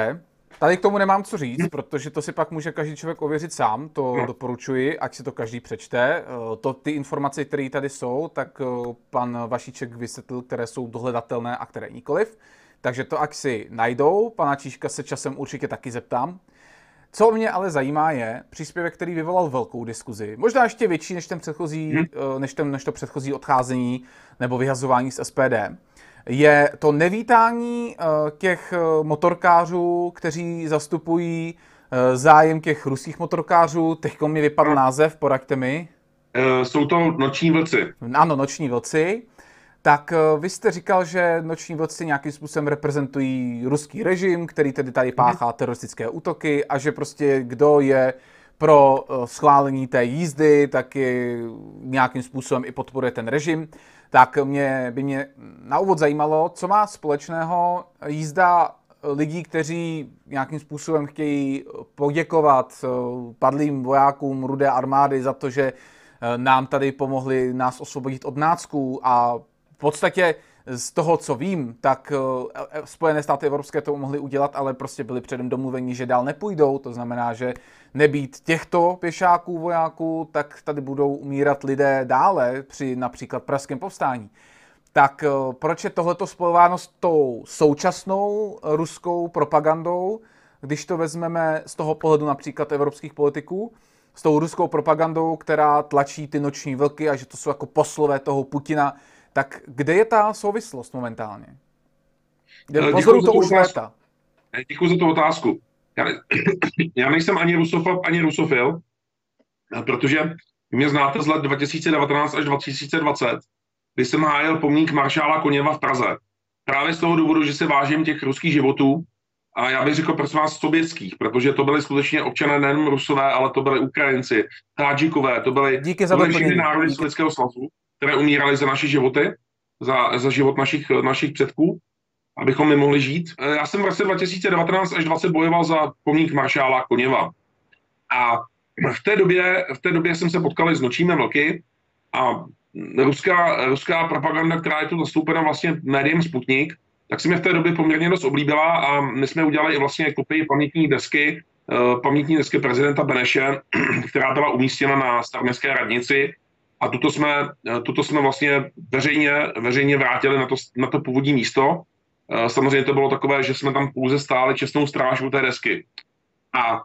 Tady k tomu nemám co říct, protože to si pak může každý člověk ověřit sám, to doporučuji, ať si to každý přečte. Eh, to ty informace, které tady jsou, tak eh, pan Vašíček vysvětlil, které jsou dohledatelné a které nikoliv. Takže to, ať si najdou, pana Číška se časem určitě taky zeptám. Co mě ale zajímá je příspěvek, který vyvolal velkou diskuzi. Možná ještě větší než, ten předchozí, hmm. než, ten, než to předchozí odcházení nebo vyhazování z SPD je to nevítání eh, těch eh, motorkářů, kteří zastupují eh, zájem těch ruských motorkářů. Teď mi vypadl no. název, poraďte mi. Jsou to noční vlci. Ano, noční vlci. Tak vy jste říkal, že noční vlci nějakým způsobem reprezentují ruský režim, který tedy tady mhm. páchá teroristické útoky a že prostě kdo je pro schválení té jízdy, tak je nějakým způsobem i podporuje ten režim tak mě, by mě na úvod zajímalo, co má společného jízda lidí, kteří nějakým způsobem chtějí poděkovat eh, padlým vojákům Rudé armády za to, že eh, nám tady pomohli nás osvobodit od nácků a v podstatě z toho, co vím, tak eh, Spojené státy evropské to mohly udělat, ale prostě byli předem domluveni, že dál nepůjdou. To znamená, že nebýt těchto pěšáků, vojáků, tak tady budou umírat lidé dále při například pražském povstání. tak proč je tohleto spojováno s tou současnou ruskou propagandou, když to vezmeme z toho pohledu například evropských politiků, s tou ruskou propagandou, která tlačí ty noční vlky a že to jsou jako poslové toho Putina, tak kde je ta souvislost momentálně? Kde pozoru to už léta. Děkuji za tu otázku. Já, ne, (clears throat) já nejsem ani rusofob, ani rusofil, protože mě znáte z let 2019 až 2020, kdy jsem hájil pomník maršála Koněva v Praze. Právě z toho důvodu, že se vážím těch ruských životů a já bych řekl, prosím vás, sovětských, protože to byly skutečně občané nejen Rusové, ale to byli Ukrajinci, Tádžikové, to byly, Díky za to byly všechny národy Sovětského svazu, které umírali za naše životy, za, za život našich, našich předků, abychom my mohli žít. Já jsem v roce 2019 až 20 bojoval za pomník maršála Koněva. A v té době, v té době jsem se potkal s nočími vlky a ruská, ruská propaganda, která je tu zastoupena vlastně médiem Sputnik, tak se mi v té době poměrně dost oblíbila a my jsme udělali i vlastně kopii pamětní desky, eh, pamětní desky prezidenta Beneše, (clears throat) která byla umístěna na staroměstské radnici a tuto jsme, eh, tuto jsme vlastně veřejně, veřejně vrátili na to, na to původní místo. Eh, samozřejmě to bylo takové, že jsme tam pouze stáli čestnou strážu té desky. A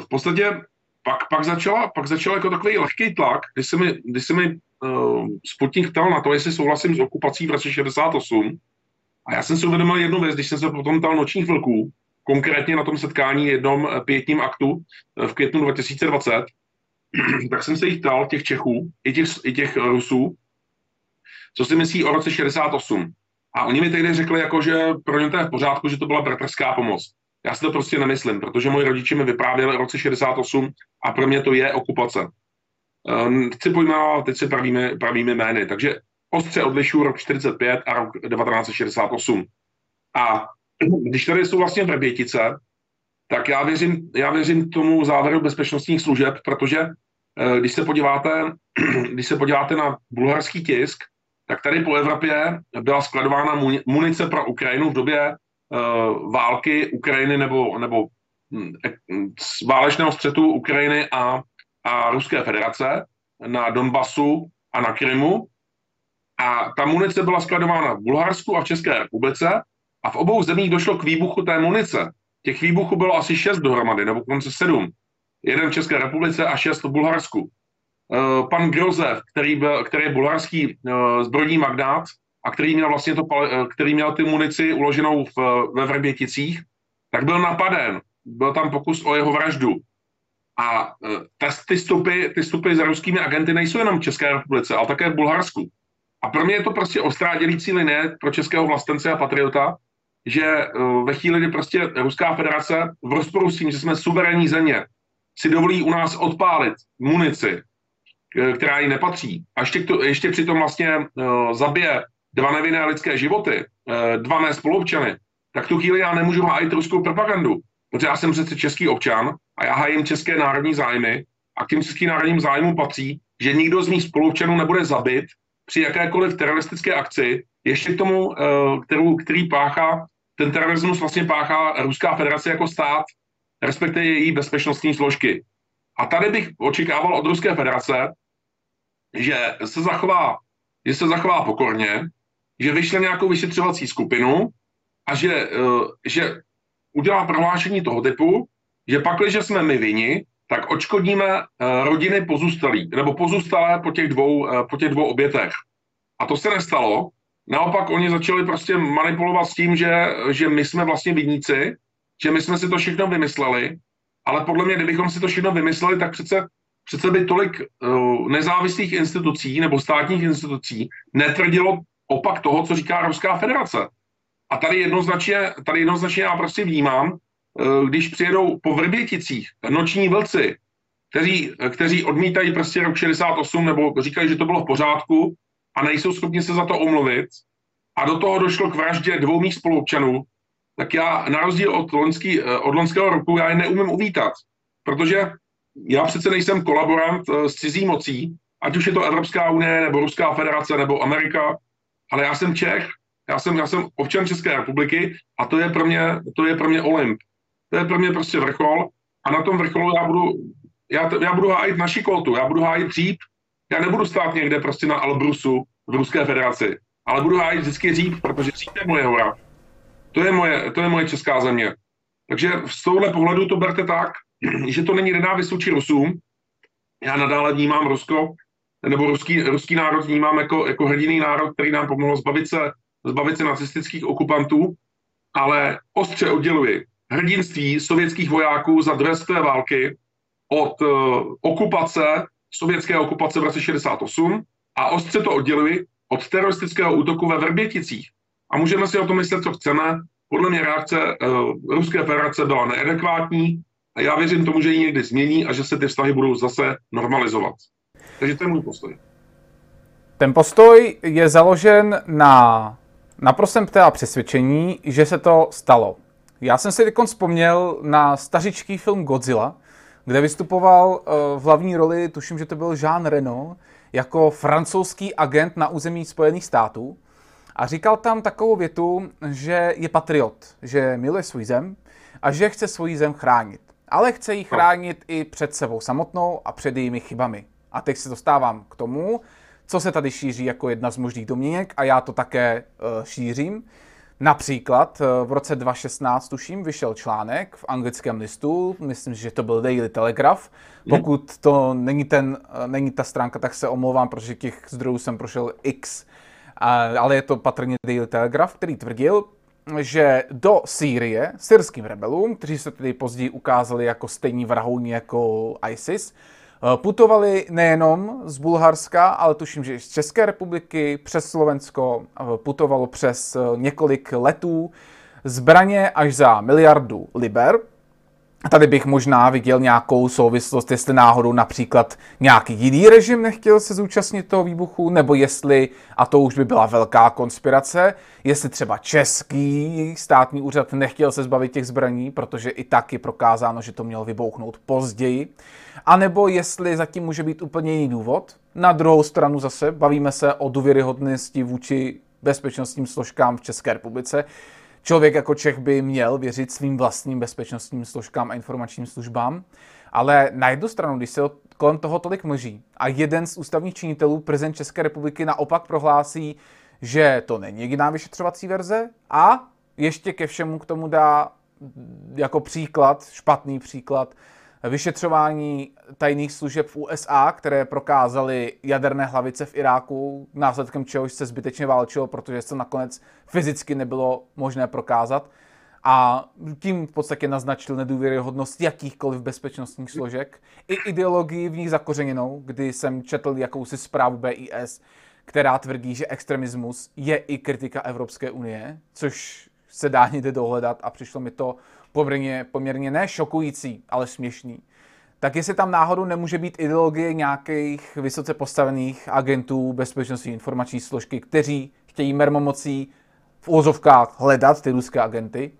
v podstatě pak, pak, začala, pak začal jako takový lehký tlak, když se mi, když se mi uh, Sputnik ptal na to, jestli souhlasím s okupací v roce 68. A já jsem si uvědomil jednu věc, když jsem se potom ptal nočních vlků, konkrétně na tom setkání jednom eh, pětním aktu eh, v květnu 2020, (clears throat) tak jsem se jich ptal, těch Čechů, i těch, i těch Rusů, co si myslí o roce 68. A oni mi tehdy řekli, jako, že pro ně to je v pořádku, že to byla bratrská pomoc. Já si to prostě nemyslím, protože moji rodiče mi vyprávěli o roce 68 a pro mě to je okupace. Ehm, chci pojmenovat, teď si pravíme, pravíme jmény. Takže ostře odlišuju rok 45 a rok 1968. A (clears throat) když tady jsou vlastně Vrbětice, tak já věřím, já věřím tomu závěru bezpečnostních služeb, protože eh, když se podíváte, (clears throat) když se podíváte na bulharský tisk, tak tady po Evropě byla skladována munice pro Ukrajinu v době uh, války Ukrajiny nebo, nebo hm, válečného střetu Ukrajiny a, a Ruské federace na Donbasu a na Krymu. A ta munice byla skladována v Bulharsku a v České republice a v obou zemích došlo k výbuchu té munice. Těch výbuchů bylo asi šest dohromady, nebo konce sedm. Jeden v České republice a šest v Bulharsku. Uh, pan Grozev, který, byl, který je bulharský uh, zbrojní magnát, a který měl vlastně to, eh, který měl ty munici uloženou v, ve Vrběticích, tak byl napaden. Byl tam pokus o jeho vraždu. A eh, ty stupy, ty stupy za ruskými agenty nejsou jenom v České republice, ale také v Bulharsku. A pro mě je to prostě ostrá dělící linie pro českého vlastence a patriota, že eh, ve chvíli, kdy prostě Ruská federace v rozporu s tím, že jsme suverénní země, si dovolí u nás odpálit munici, která jí nepatří, a ještě, to, ještě přitom vlastně uh, zabije dva nevinné lidské životy, eh, dva mé spolupčany, tak tu chvíli já nemůžu hájit ruskou propagandu, protože já jsem přece český občan a já hájím české národní zájmy a k těm českým národním zájmům patří, že nikdo z mých spolupčanů nebude zabit při jakékoliv teroristické akci, ještě k tomu, eh, kterou, který páchá, ten terorismus vlastně páchá Ruská federace jako stát, respektive její bezpečnostní složky. A tady bych očekával od Ruské federace, že se zachová, že se zachová pokorně, že vyšle nějakou vyšetřovací skupinu a že, eh, že udělá prohlášení toho typu, že pak, když jsme my vini, tak očkodníme eh, rodiny pozůstalí, nebo pozůstalé po těch dvou, eh, po těch dvou obětech. A to se nestalo. Naopak oni začali prostě manipulovat s tím, že, že my jsme vlastně vidníci, že my jsme si to všechno vymysleli, ale podle mě, kdybychom si to všechno vymysleli, tak přece, přece by tolik uh, nezávislých institucí nebo státních institucí netvrdilo opak toho, co říká Ruská federace. A tady jednoznačně, tady jednoznačně já prostě vnímám, eh, když přijedou po Vrběticích noční vlci, kteří, kteří odmítají prostě rok 68 nebo říkají, že to bylo v pořádku a nejsou schopni se za to omluvit a do toho došlo k vraždě dvou mých spoluobčanů, tak já na rozdíl od, loňský, eh, od loňského roku já je neumím uvítat, protože já přece nejsem kolaborant eh, s cizí mocí, ať už je to Evropská unie, nebo Ruská federace, nebo Amerika, ale já jsem Čech, já jsem, já jsem občan České republiky a to je pro mě, to je pro mě Olymp. To je pro mě prostě vrchol a na tom vrcholu já budu, já, já budu hájit naši koltu, já budu hájit dřív, já nebudu stát někde prostě na Albrusu v Ruské federaci, ale budu hájit vždycky říp, protože říp je moje hora. To je moje, to je moje česká země. Takže z tohle pohledu to berte tak, (clears throat) že to není nenávist vůči Rusům. Já nadále vnímám Rusko, nebo ruský, ruský národ vnímám jako, jako hrdiný národ, který nám pomohl zbavit se, zbavit se nacistických okupantů, ale ostře odděluji hrdinství sovětských vojáků za druhé války od uh, okupace, sovětské okupace v roce 68 a ostře to odděluji od teroristického útoku ve Vrběticích. A můžeme si o tom myslet, co chceme. Podle mě reakce uh, Ruské federace byla neadekvátní a já věřím tomu, že ji někdy změní a že se ty vztahy budou zase normalizovat. Takže to je můj postoj. Ten postoj je založen na naprostém teda přesvědčení, že se to stalo. Já jsem si teď vzpomněl na stařičký film Godzilla, kde vystupoval eh, v hlavní roli, tuším, že to byl Jean Reno, jako francouzský agent na území Spojených států. A říkal tam takovou větu, že je patriot, že miluje svůj zem a že chce svůj zem chránit. Ale chce ji chránit i před sebou samotnou a před jejími chybami. A teď se dostávám k tomu, co se tady šíří jako jedna z možných domněnek a já to také uh, šířím. Například eh, v roce 2016, tuším, vyšel článek v anglickém listu, myslím, že to byl Daily Telegraph. Pokud to není, ten, eh, není ta stránka, tak se omlouvám, protože těch zdrojů jsem prošel x, ale je to patrně Daily Telegraph, který tvrdil, že do Sýrie, syrským rebelům, kteří se tedy později ukázali jako stejní vrahouni jako ISIS, Eh, putovali nejenom z Bulharska, ale tuším, že i z České republiky, přes Slovensko, eh, putovalo přes eh, několik letů. Zbraně až za miliardu liber, Tady bych možná viděl nějakou souvislost, jestli náhodou například nějaký jiný režim nechtěl se zúčastnit toho výbuchu, nebo jestli, a to už by byla velká konspirace, jestli třeba český státní úřad nechtěl se zbavit těch zbraní, protože i tak je prokázáno, že to mělo vybouchnout později, anebo jestli zatím může být úplně jiný důvod. Na druhou stranu zase bavíme se o důvěryhodnosti vůči bezpečnostním složkám v České republice, člověk jako Čech by měl věřit svým vlastním bezpečnostním složkám a informačním službám. Ale na jednu stranu, když se kolem toho tolik mlží a jeden z ústavních činitelů, prezident České republiky, naopak prohlásí, že to není jediná vyšetřovací verze a ještě ke všemu k tomu dá jako příklad, špatný příklad, vyšetřování tajných služeb v USA, které prokázaly jaderné hlavice v Iráku, následkem čehož se zbytečně válčilo, protože se nakonec fyzicky nebylo možné prokázat. A tím v podstatě naznačil nedůvěryhodnost jakýchkoliv bezpečnostních složek i ideologii v nich zakořeněnou, kdy jsem četl jakousi zprávu BIS, která tvrdí, že extremismus je i kritika Evropské unie, což se dá někde dohledat a přišlo mi to poměrně, poměrně ne šokující, ale směšný. Tak jestli tam náhodou nemůže být ideologie nějakých vysoce postavených agentů bezpečnostní informační složky, kteří chtějí mermomocí v úzovkách hledat ty ruské agenty,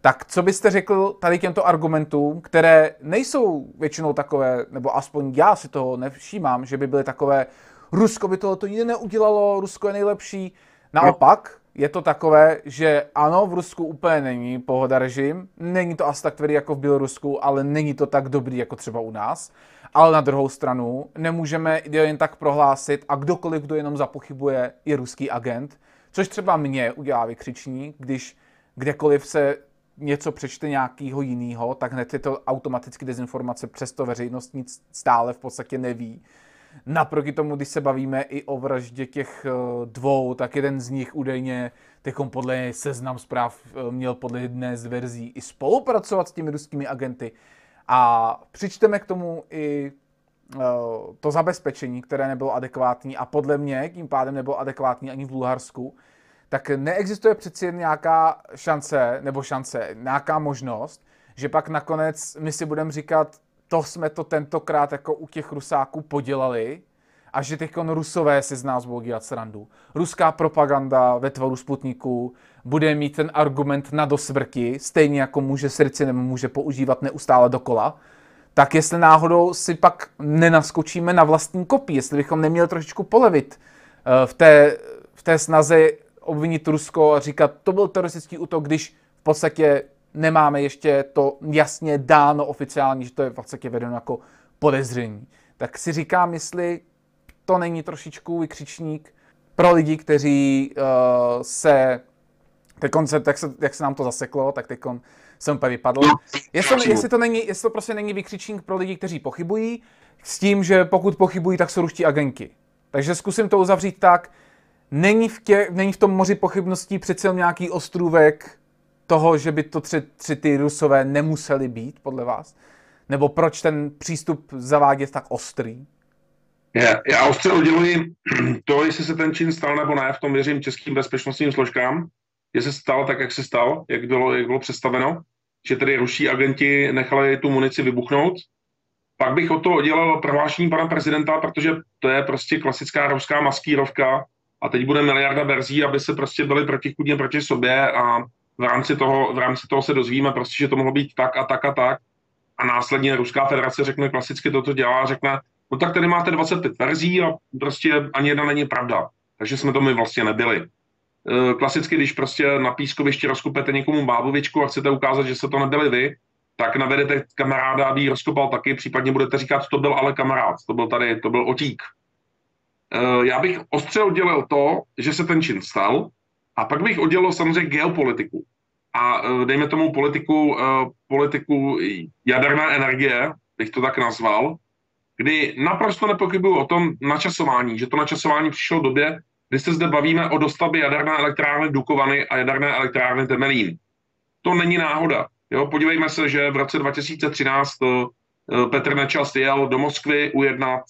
tak co byste řekl tady těmto argumentům, které nejsou většinou takové, nebo aspoň já si toho nevšímám, že by byly takové, Rusko by tohle to nikdy neudělalo, Rusko je nejlepší. Naopak, je to takové, že ano, v Rusku úplně není pohoda režim, není to asi tak tvrdý jako v Bělorusku, ale není to tak dobrý jako třeba u nás. Ale na druhou stranu nemůžeme jen tak prohlásit a kdokoliv, kdo jenom zapochybuje, je ruský agent, což třeba mě udělá vykřičník, když kdekoliv se něco přečte nějakého jiného, tak hned je to automaticky dezinformace, přesto veřejnost nic stále v podstatě neví. Naproti tomu, když se bavíme i o vraždě těch eh, dvou, tak jeden z nich údajně teďkom podle seznam zpráv eh, měl podle jedné z verzí i spolupracovat s těmi ruskými agenty. A přičteme k tomu i eh, to zabezpečení, které nebylo adekvátní a podle mě tím pádem nebylo adekvátní ani v Bulharsku, tak neexistuje přeci jen nějaká šance, nebo šance, nějaká možnost, že pak nakonec my si budeme říkat, to jsme to tentokrát jako u těch Rusáků podělali a že teď Rusové si z nás budou dělat srandu. Ruská propaganda ve tvaru Sputniku bude mít ten argument na dosvrti, stejně jako může srdci nebo může používat neustále dokola, tak jestli náhodou si pak nenaskočíme na vlastní kopii, jestli bychom neměli trošičku polevit eh, v té, v té snaze obvinit Rusko a říkat, to byl teroristický útok, když v podstatě nemáme ještě to jasně dáno oficiálně, že to je v podstatě vedeno jako podezření. Tak si říkám, jestli to není trošičku vykřičník pro lidi, kteří uh, se teď se, jak, se, jak se nám to zaseklo, tak teď jsem úplně vypadl. Jestli, jestli, to není, jestli to prostě není vykřičník pro lidi, kteří pochybují, s tím, že pokud pochybují, tak jsou ruští agenti. Takže zkusím to uzavřít tak, není v, tě, není v tom moři pochybností přece nějaký ostrůvek toho, že by to tři, tři ty rusové nemuseli být, podle vás? Nebo proč ten přístup zavádět tak ostrý? Já, já ostře odděluji (clears throat) to, jestli se ten čin stal nebo ne, v tom věřím českým bezpečnostním složkám, že se stal tak, jak se stal, jak bylo, jak bylo představeno, že tedy ruští agenti nechali tu munici vybuchnout. Pak bych o to oddělal prohlášení pana prezidenta, protože to je prostě klasická ruská maskírovka a teď bude miliarda verzí, aby se prostě byli protichudně proti sobě a v rámci toho, v rámci toho se dozvíme prostě, že to mohlo být tak a tak a tak a následně Ruská federace řekne klasicky to, co dělá, řekne, no tak tady máte 25 verzí a prostě ani jedna není pravda. Takže jsme to my vlastně nebyli. E, klasicky, když prostě na pískovišti rozkupete někomu bábovičku a chcete ukázat, že se to nebyli vy, tak navedete kamaráda, aby ji rozkopal taky, případně budete říkat, to byl ale kamarád, to byl tady, to byl otík. E, já bych ostře oddělil to, že se ten čin stal, a pak bych oddělil samozřejmě geopolitiku a e, dejme tomu politiku, e, politiku jaderné energie, bych to tak nazval, kdy naprosto nepochybuju o tom načasování, že to načasování přišlo v době, kdy se zde bavíme o dostavbě jaderné elektrárny Dukovany a jaderné elektrárny Temelín. To není náhoda. Jo, podívejme se, že v roce 2013 e, Petr Nečas jel do Moskvy ujednat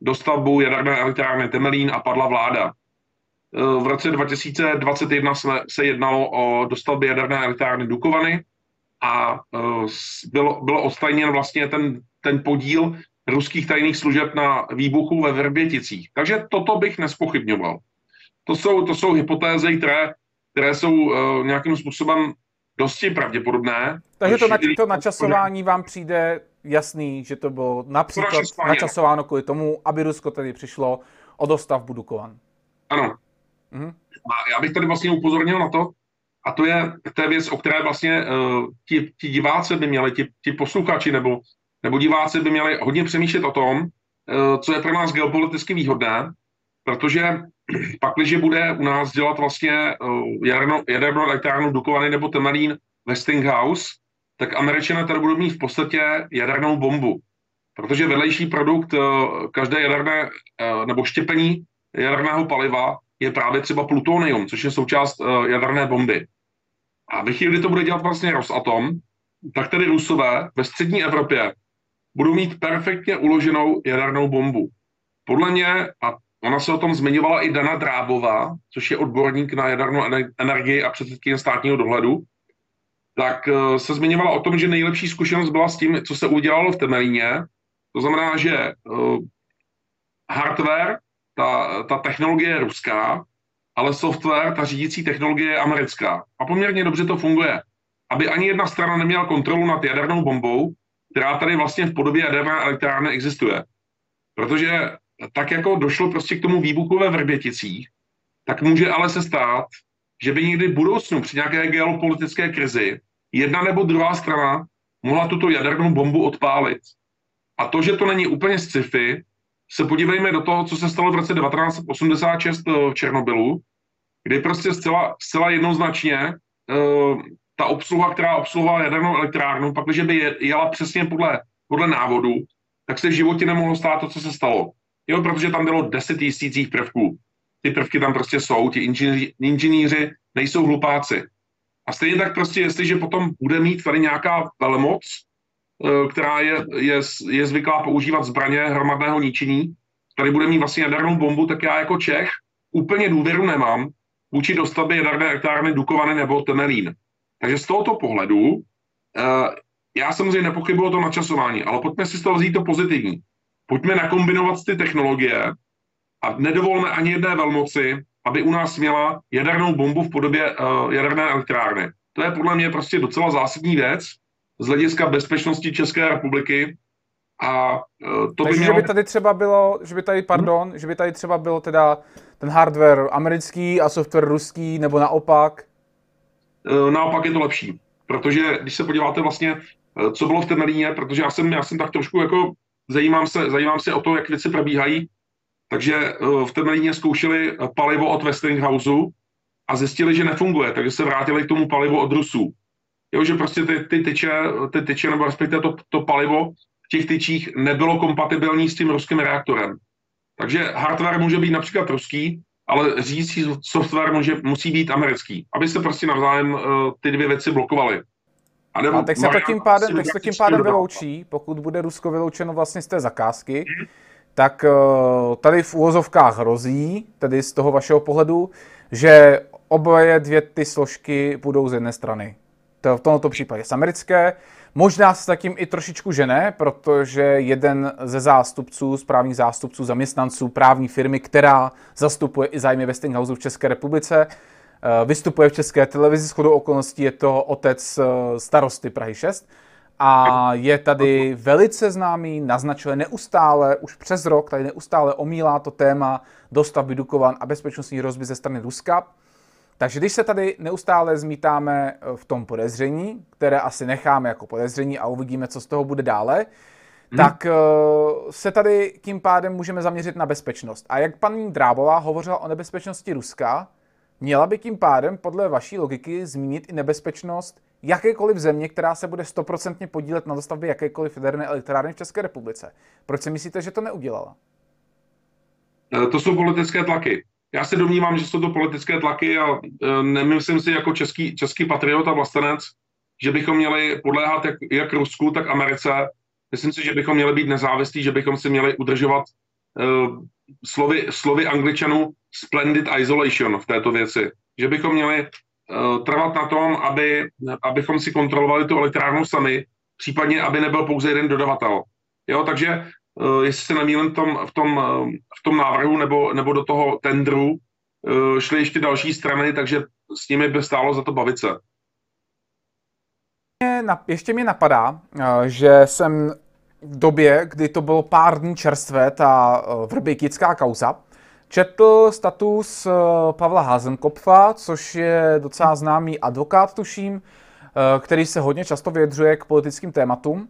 dostavbu jaderné elektrárny Temelín a padla vláda. V roce 2021 se jednalo o dostavbě jaderné elektrárny Dukovany a e, bylo, bylo ostajněn vlastně ten, ten podíl ruských tajných služeb na výbuchu ve Verběticích. Takže toto bych nespochybňoval. To jsou, to jsou hypotézy, které, které jsou uh, nějakým způsobem dosti pravděpodobné. Takže to, na, to načasování vám přijde jasný, že to bylo například načasováno kvůli tomu, aby Rusko tedy přišlo o dostavbu Dukovan. Ano, Mm-hmm. A já bych tady vlastně upozornil na to, a to je, je věc, o které vlastně uh, ti, ti diváci by měli, ti, ti posluchači nebo, nebo diváci by měli hodně přemýšlet o tom, uh, co je pro nás geopoliticky výhodné, protože (clears throat) pak, když bude u nás dělat vlastně uh, jadernou, jadernou elektrárnu Dukovany nebo Temelín Westinghouse, tak američané tady budou mít v podstatě jadernou bombu. Protože vedlejší produkt uh, každé jaderné uh, nebo štěpení jaderného paliva je právě třeba plutonium, což je součást uh, jaderné bomby. A ve chvíli, kdy to bude dělat vlastně Rosatom, tak tedy Rusové ve střední Evropě budou mít perfektně uloženou jadernou bombu. Podle mě, a ona se o tom zmiňovala i Dana Drábová, což je odborník na jadernou energii a předsedkyně státního dohledu, tak uh, se zmiňovala o tom, že nejlepší zkušenost byla s tím, co se udělalo v Temelíně. To znamená, že uh, hardware ta, ta technologie je ruská, ale software, ta řídící technologie je americká. A poměrně dobře to funguje. Aby ani jedna strana neměla kontrolu nad jadernou bombou, která tady vlastně v podobě jaderné elektrárny existuje. Protože tak jako došlo prostě k tomu výbuchu ve Vrběticích, tak může ale se stát, že by někdy v budoucnu při nějaké geopolitické krizi jedna nebo druhá strana mohla tuto jadernou bombu odpálit. A to, že to není úplně sci-fi, se podívejme do toho, co se stalo v roce 1986 eh, v Černobylu, kdy prostě zcela, zcela jednoznačně uh, ta obsluha, která obsluhovala jadernou elektrárnu, pak, když by jela přesně podle, podle návodu, tak se v životě nemohlo stát to, co se stalo. Jo, protože tam bylo 10 tisících prvků. Ty prvky tam prostě jsou, ti inženýři, inženýři nejsou hlupáci. A stejně tak prostě, jestliže potom bude mít tady nějaká velmoc, Eh, která je, je, je zvyklá používat zbraně hromadného ničení, tady bude mít vlastně jadernou bombu, tak já jako Čech úplně důvěru nemám vůči dostavbě jaderné elektrárny Dukovany nebo Temelín. Takže z tohoto pohledu uh, já samozřejmě nepochybuji o tom načasování, ale pojďme si z toho vzít to pozitivní. Pojďme nakombinovat ty technologie a nedovolme ani jedné velmoci, aby u nás měla jadernou bombu v podobě uh, jaderné elektrárny. To je podle mě prostě docela zásadní věc, z hlediska bezpečnosti České republiky. A e, to by mělo... že by tady třeba bylo, že by tady, pardon, hmm. že by tady třeba bylo teda ten hardware americký a software ruský, nebo naopak? E, naopak je to lepší, protože když se podíváte vlastně, e, co bylo v Temelíně, protože já jsem, já jsem tak trošku jako zajímám se, zajímám se o to, jak věci probíhají, takže v Temelíně zkoušeli palivo od Westinghouse a zjistili, že nefunguje, takže se vrátili k tomu palivu od Rusů. Jo, že prostě ty, ty, tyče, ty tyče, nebo respektive to, to palivo v těch tyčích nebylo kompatibilní s tím ruským reaktorem. Takže hardware může být například ruský, ale řídící software může, musí být americký, aby se prostě navzájem uh, ty dvě věci blokovaly. A, nebo a tak se to tím pádem, tak se to tím pádem vyloučí, pokud bude Rusko vyloučeno vlastně z té zakázky, hmm. tak uh, tady v úvozovkách hrozí, tedy z toho vašeho pohledu, že oboje dvě ty složky budou z jedné strany. To v tomto případě z americké. Možná se takým i trošičku žene, protože jeden ze zástupců, správních zástupců, zaměstnanců právní firmy, která zastupuje i zájmy Westinghouse v České republice, eh, vystupuje v České televizi. S chodou okolností je to otec eh, starosty Prahy 6 a je tady velice známý, naznačuje neustále, už přes rok, tady neustále omílá to téma dostavby Dukovan a bezpečnostní hrozby ze strany Ruska. Takže když se tady neustále zmítáme eh, v tom podezření, které asi necháme jako podezření a uvidíme, co z toho bude dále, hmm. tak uh, se tady tím pádem můžeme zaměřit na bezpečnost. A jak paní Drábová hovořila o nebezpečnosti Ruska, měla by tím pádem podle vaší logiky zmínit i nebezpečnost jakékoliv země, která se bude stoprocentně podílet na dostavbě jakékoliv jaderné elektrárny v České republice. Proč si myslíte, že to neudělala? Eh, to jsou politické tlaky. Já se domnívám, že jsou to politické tlaky a e, nemyslím si jako český, český patriot a vlastenec, že bychom měli podléhat jak, jak Rusku, tak Americe. Myslím si, že bychom měli být nezávislí, že bychom si měli udržovat uh, slovy, slovy angličanů splendid isolation v této věci. Že bychom měli uh, trvat na tom, aby, abychom si kontrolovali tu elektrárnu sami, případně aby nebyl pouze jeden dodavatel. Jo, takže jestli se nemýlím v tom, v tom, eh, v tom návrhu nebo, nebo do toho tendru, eh, šly ještě další strany, takže s nimi by stálo za to bavit se. Ještě mě napadá, že jsem v době, kdy to bylo pár dní čerstvé, ta vrběkická kauza, četl status Pavla Hazenkopfa, což je docela známý advokát, tuším, který se hodně často vyjadřuje k politickým tématům.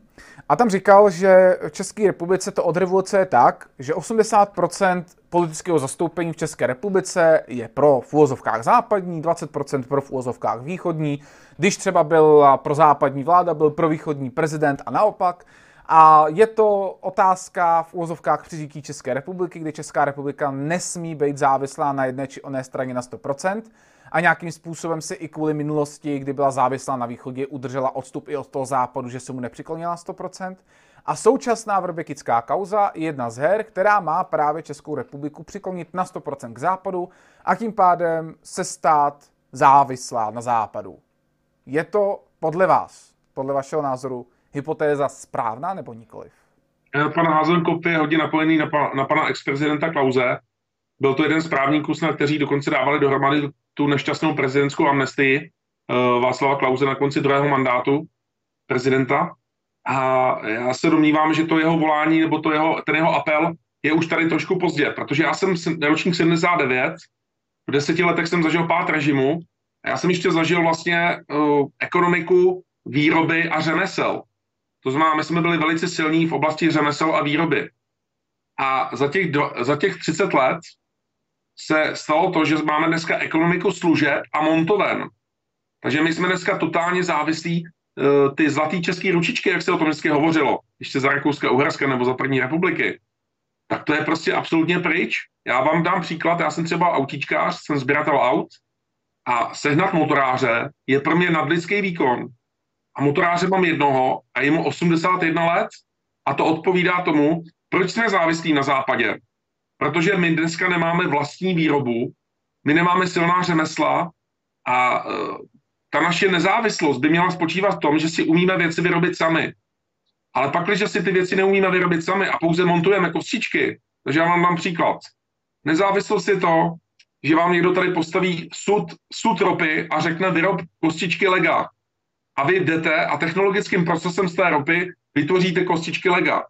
A tam říkal, že v České republice to od revoluce je tak, že 80% politického zastoupení v České republice je pro v úvozovkách západní, 20% pro v úvozovkách východní. Když třeba byla pro západní vláda, byl pro východní prezident a naopak. A je to otázka v úvozovkách přiříkí České republiky, kdy Česká republika nesmí být závislá na jedné či oné straně na 100% a nějakým způsobem si i kvůli minulosti, kdy byla závislá na východě, udržela odstup i od toho západu, že se mu nepřiklonila 100%. A současná vrběkická kauza je jedna z her, která má právě Českou republiku přiklonit na 100% k západu a tím pádem se stát závislá na západu. Je to podle vás, podle vašeho názoru, hypotéza správná nebo nikoliv? Eh, pan Házenkop je hodně napojený na, pa, na pana ex-prezidenta Klauze. Byl to jeden z právníků, kteří dokonce dávali dohromady tu nešťastnou prezidentskou amnestii uh, Václava Klauze na konci druhého mandátu prezidenta. A já se domnívám, že to jeho volání nebo to jeho, ten jeho apel je už tady trošku pozdě, protože já jsem ročník 79, v deseti letech jsem zažil pát režimu a já jsem ještě zažil vlastně uh, ekonomiku výroby a řemesel. To znamená, my jsme byli velice silní v oblasti řemesel a výroby. A za těch, do, za těch 30 let se stalo to, že máme dneska ekonomiku služeb a montoven. Takže my jsme dneska totálně závislí uh, ty zlatý české ručičky, jak se o tom dneska hovořilo, ještě za Rakouska, Uherska nebo za první republiky, tak to je prostě absolutně pryč. Já vám dám příklad, já jsem třeba autíčkář, jsem sběratel aut a sehnat motoráře je pro mě nadlidský výkon. A motoráře mám jednoho a je mu 81 let a to odpovídá tomu, proč jsme závislí na západě. Protože my dneska nemáme vlastní výrobu, my nemáme silná řemesla a uh, ta naše nezávislost by měla spočívat v tom, že si umíme věci vyrobit sami. Ale pak, když si ty věci neumíme vyrobit sami a pouze montujeme kostičky, takže já vám dám příklad. Nezávislost je to, že vám někdo tady postaví sud, sud ropy a řekne vyrob kostičky lega. A vy jdete a technologickým procesem z té ropy vytvoříte kostičky lega.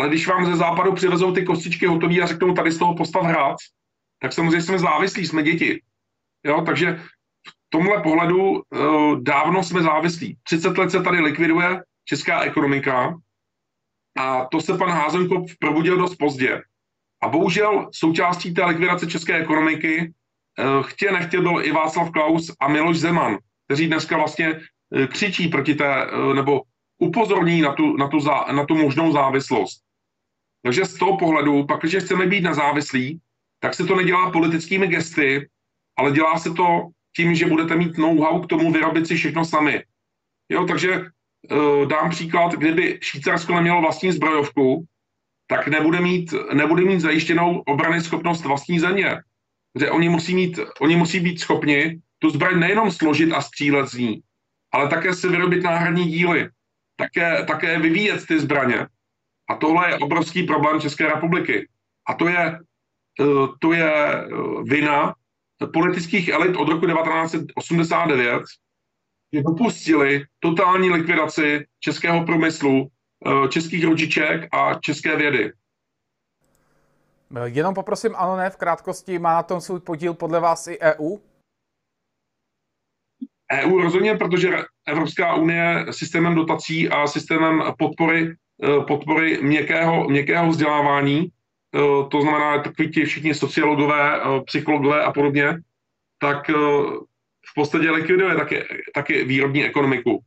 Ale když vám ze západu přivezou ty kostičky hotové a řeknou, tady z toho postav hrát, tak samozřejmě jsme závislí, jsme děti. Jo, takže v tomhle pohledu uh, dávno jsme závislí. 30 let se tady likviduje česká ekonomika a to se pan Házenkop probudil dost pozdě. A bohužel součástí té likvidace české ekonomiky eh, chtě nechtě byl i Václav Klaus a Miloš Zeman, kteří dneska vlastně eh, křičí proti té, nebo upozorní na tu, na tu, zá, na tu možnou závislost. Takže z toho pohledu, pak, když chceme být nezávislí, tak se to nedělá politickými gesty, ale dělá se to tím, že budete mít know-how k tomu vyrobit si všechno sami. Jo, takže uh, dám příklad, kdyby Švýcarsko nemělo vlastní zbrojovku, tak nebude mít, nebude mít zajištěnou obrany schopnost vlastní země. Že oni musí, mít, oni musí být schopni tu zbraň nejenom složit a střílet z ní, ale také si vyrobit náhradní díly, také, také vyvíjet ty zbraně. A tohle je obrovský problém České republiky. A to je, eh, to je eh, vina politických elit od roku 1989, že dopustili totální likvidaci českého průmyslu, eh, českých rodiček a české vědy. Jenom poprosím, ano, ne, v krátkosti, má na tom svůj podíl podle vás i EU? EU rozhodně, protože Evropská unie systémem dotací a systémem podpory, podpory měkkého, měkkého vzdělávání, eh, to znamená takový ti všichni sociologové, psychologové a podobně, tak v podstatě likviduje taky, taky výrobní ekonomiku.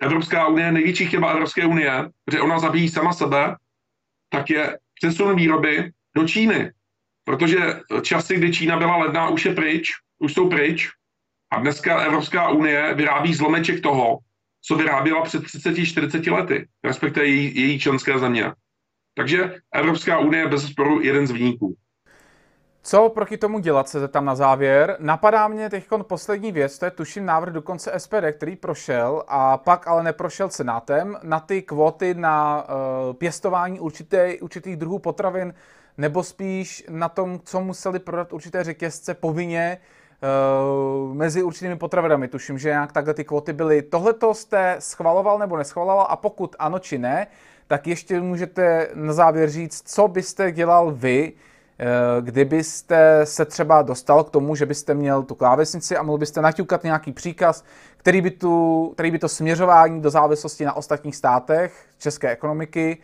Evropská unie, největší chyba Evropské unie, že ona zabíjí sama sebe, tak je přesun výroby do Číny. Protože časy, kdy Čína byla ledná, už je pryč, už jsou pryč. A dneska Evropská unie vyrábí zlomeček toho, co vyráběla před 30-40 lety, respektive její, její členské země. Takže Evropská unie je bez sporu jeden z výniků. Co proti tomu dělat, se zeptám na závěr. Napadá mě teď poslední věc, to je tuším návrh dokonce SPD, který prošel a pak ale neprošel senátem na ty kvóty na uh, pěstování určité, určitých druhů potravin, nebo spíš na tom, co museli prodat určité řetězce povinně mezi určitými potravinami. Tuším, že nějak takhle ty kvóty byly. Tohle to jste schvaloval nebo neschvaloval a pokud ano či ne, tak ještě můžete na závěr říct, co byste dělal vy, Eh, kdybyste se třeba dostal k tomu, že byste měl tu klávesnici a mohl byste naťukat nějaký příkaz, který by, tu, který by to směřování do závislosti na ostatních státech české ekonomiky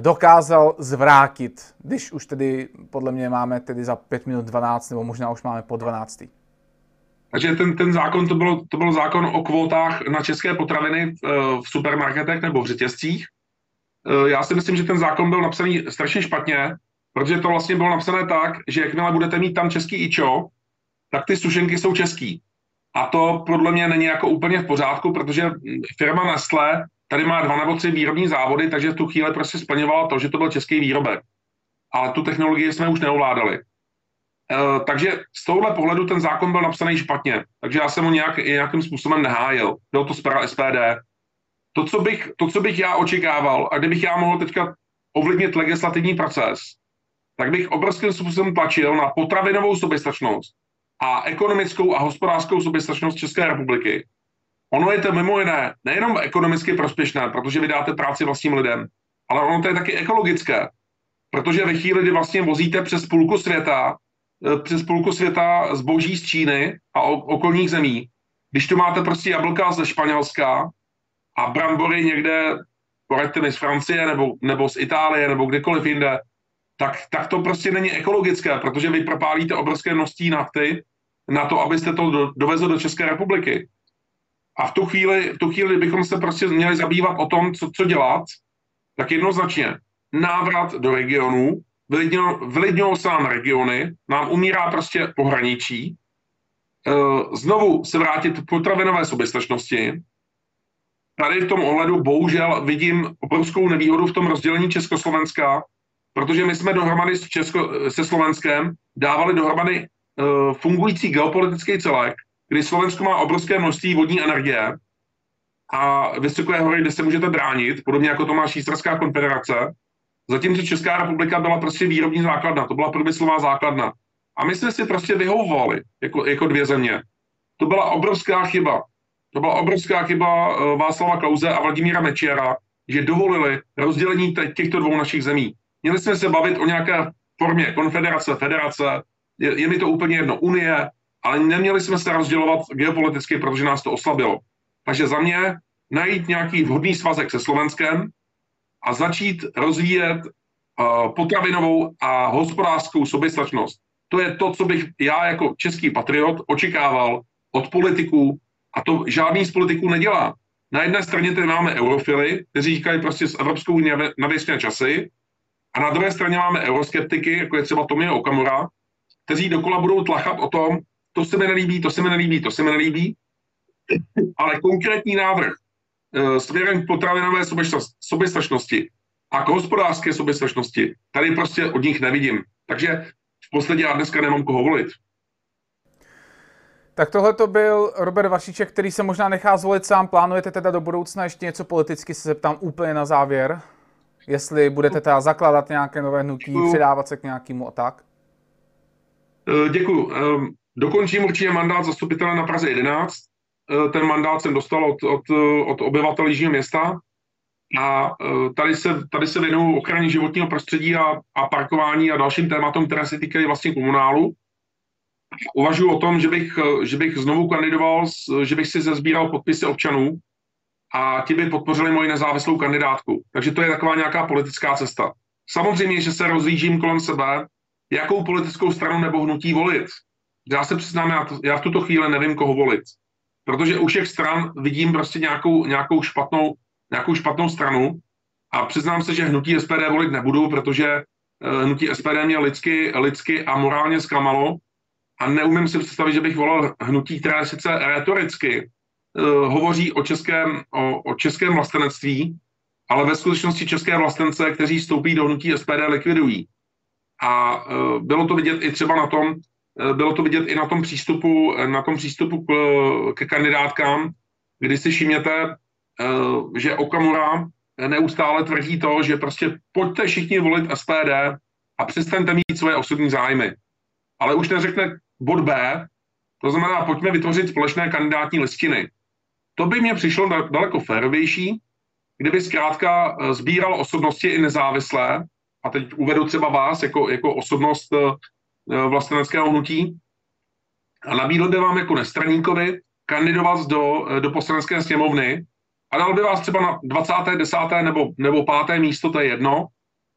dokázal zvrátit, když už tedy podle mě máme tedy za 5 minut 12, nebo možná už máme po 12. Takže ten, ten zákon, to byl, to byl zákon o kvótách na české potraviny v, eh, v supermarketech nebo v řetězcích. Eh, já si myslím, že ten zákon byl napsaný strašně špatně, protože to vlastně bylo napsané tak, že jakmile budete mít tam český ičo, tak ty sušenky jsou český. A to podle mě není jako úplně v pořádku, protože firma Nestlé tady má dva nebo tři výrobní závody, takže v tu chvíli prostě splňovala to, že to byl český výrobek. Ale tu technologii jsme už neovládali. E, takže z tohohle pohledu ten zákon byl napsaný špatně, takže já jsem ho nějak, nějakým způsobem nehájil. Bylo to zpráva SPD. To co, bych, to, co bych já očekával, a kdybych já mohl teďka ovlivnit legislativní proces, tak bych obrovským způsobem tlačil na potravinovou soběstačnost a ekonomickou a hospodářskou soběstačnost České republiky. Ono je to mimo jiné nejenom ekonomicky prospěšné, protože vy dáte práci vlastním lidem, ale ono to je taky ekologické, protože ve chvíli, kdy vlastně vozíte přes půlku světa, eh, přes půlku světa zboží z Číny a okolních zemí, když tu máte prostě jablka ze Španělska a brambory někde, poraďte mi z Francie nebo, nebo z Itálie nebo kdekoliv jinde, tak, tak to prostě není ekologické, protože vy propálíte obrovské množství nafty na to, abyste to do, dovezli do České republiky. A v tu chvíli, v tu chvíli bychom se prostě měli zabývat o tom, co, co dělat, tak jednoznačně návrat do regionů, vylidňují se nám regiony, nám umírá prostě pohraničí, e, znovu se vrátit k potravinové soběstačnosti. Tady v tom ohledu bohužel vidím obrovskou nevýhodu v tom rozdělení Československa, protože my jsme dohromady s Česko, se Slovenskem dávali dohromady uh, fungující geopolitický celek, kdy Slovensko má obrovské množství vodní energie a vysoké hory, kde se můžete bránit, podobně jako to má Švýcarská konfederace, zatímco Česká republika byla prostě výrobní základna, to byla průmyslová základna. A my jsme si prostě vyhovovali jako, jako dvě země. To byla obrovská chyba. To byla obrovská chyba uh, Václava Klauze a Vladimíra Mečiara, že dovolili rozdělení těchto dvou našich zemí. Měli jsme se bavit o nějaké formě konfederace, federace, je, je mi to úplně jedno, unie, ale neměli jsme se rozdělovat geopoliticky, protože nás to oslabilo. Takže za mě najít nějaký vhodný svazek se Slovenskem a začít rozvíjet potravinovou a hospodářskou soběstačnost. To je to, co bych já jako český patriot očekával od politiků a to žádný z politiků nedělá. Na jedné straně tady máme eurofily, kteří říkají prostě s Evropskou unii na věčné časy, a na druhé straně máme euroskeptiky, jako je třeba Tomio Okamura, kteří dokola budou tlachat o tom, to se mi nelíbí, to se mi nelíbí, to se mi nelíbí, ale konkrétní návrh směrem k potravinové soběstačnosti a k hospodářské soběstačnosti, tady prostě od nich nevidím. Takže v podstatě já dneska nemám koho volit. Tak tohle to byl Robert Vašiček, který se možná nechá zvolit sám. Plánujete teda do budoucna ještě něco politicky, se zeptám úplně na závěr. Jestli budete teda zakládat nějaké nové hnutí, přidávat se k nějakému a tak? Eh, Děkuji. Ehm, dokončím určitě mandát zastupitele na Praze 11. Eh, ten mandát jsem dostal od, od, od obyvatel Jižního města a eh, tady se, tady se věnuju ochraně životního prostředí a, a parkování a dalším tématům, které se týkají vlastně komunálu. Uvažuji o tom, že bych, že bych znovu kandidoval, že bych si zezbíral podpisy občanů a ti by podpořili moji nezávislou kandidátku. Takže to je taková nějaká politická cesta. Samozřejmě, že se rozlížím kolem sebe, jakou politickou stranu nebo hnutí volit. Já se přiznám, já, to, já v tuto chvíli nevím, koho volit. Protože u všech stran vidím prostě nějakou, nějakou, špatnou, nějakou špatnou stranu a přiznám se, že hnutí SPD volit nebudu, protože uh, hnutí SPD mě lidsky, lidsky a morálně zklamalo a neumím si představit, že bych volil hnutí, které sice retoricky uh, hovoří o českém, o, o českém vlastenectví, ale ve skutečnosti české vlastence, kteří vstoupí do hnutí SPD, likvidují. A uh, bylo to vidět i třeba na tom, bylo to vidět i na tom přístupu, na tom přístupu k, ke kandidátkám, kdy si všimněte, že Okamura neustále tvrdí to, že prostě pojďte všichni volit SPD a přestaňte mít svoje osobní zájmy. Ale už neřekne bod B, to znamená, pojďme vytvořit společné kandidátní listiny. To by mě přišlo daleko férovější, kdyby zkrátka eh, sbíral osobnosti i nezávislé, a teď uvedu třeba vás jako, jako osobnost eh, vlasteneckého hnutí, a nabídl by vám jako nestraníkovi kandidovat do, eh, do poslanecké sněmovny a dal by vás třeba na 20., 10. nebo, nebo 5. místo, to je jedno,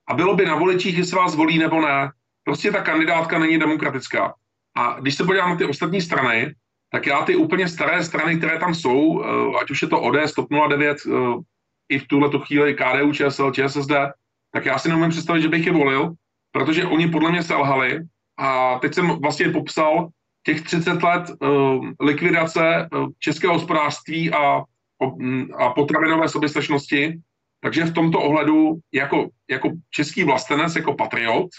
a bylo by na voličích, jestli vás volí nebo ne. Prostě ta kandidátka není demokratická. A když se podívám na ty ostatní strany, tak já ty úplně staré strany, které tam jsou, eh, ať už je to ODS, TOP 09, eh, i v tuhle chvíli KDU, ČSL, ČSSD, tak já si neumím představit, že bych je volil, protože oni podle mě selhali a teď jsem vlastně popsal těch 30 let uh, likvidace uh, českého hospodářství a, mm, a potravinové soběstačnosti, takže v tomto ohledu jako, jako český vlastenec, jako patriot,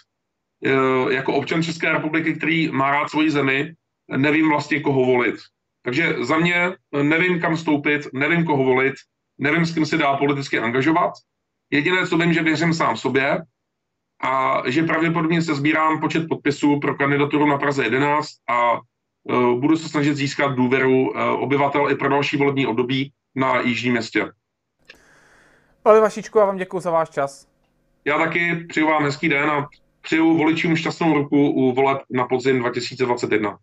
Eh, jako občan České republiky, který má rád svoji zemi, nevím vlastně, koho volit. Takže za mě nevím, kam stoupit, nevím, koho volit, nevím, s kým se dá politicky angažovat. Jediné, co vím, že věřím sám sobě a že pravděpodobně se sbírám počet podpisů pro kandidaturu na Praze 11 a uh, budu se snažit získat důvěru uh, obyvatel i pro další volební období na Jižním městě. Pane Vašičku, já vám děkuji za váš čas. Já taky přeju vám hezký den a přeju voličům šťastnou ruku u voleb na podzim 2021.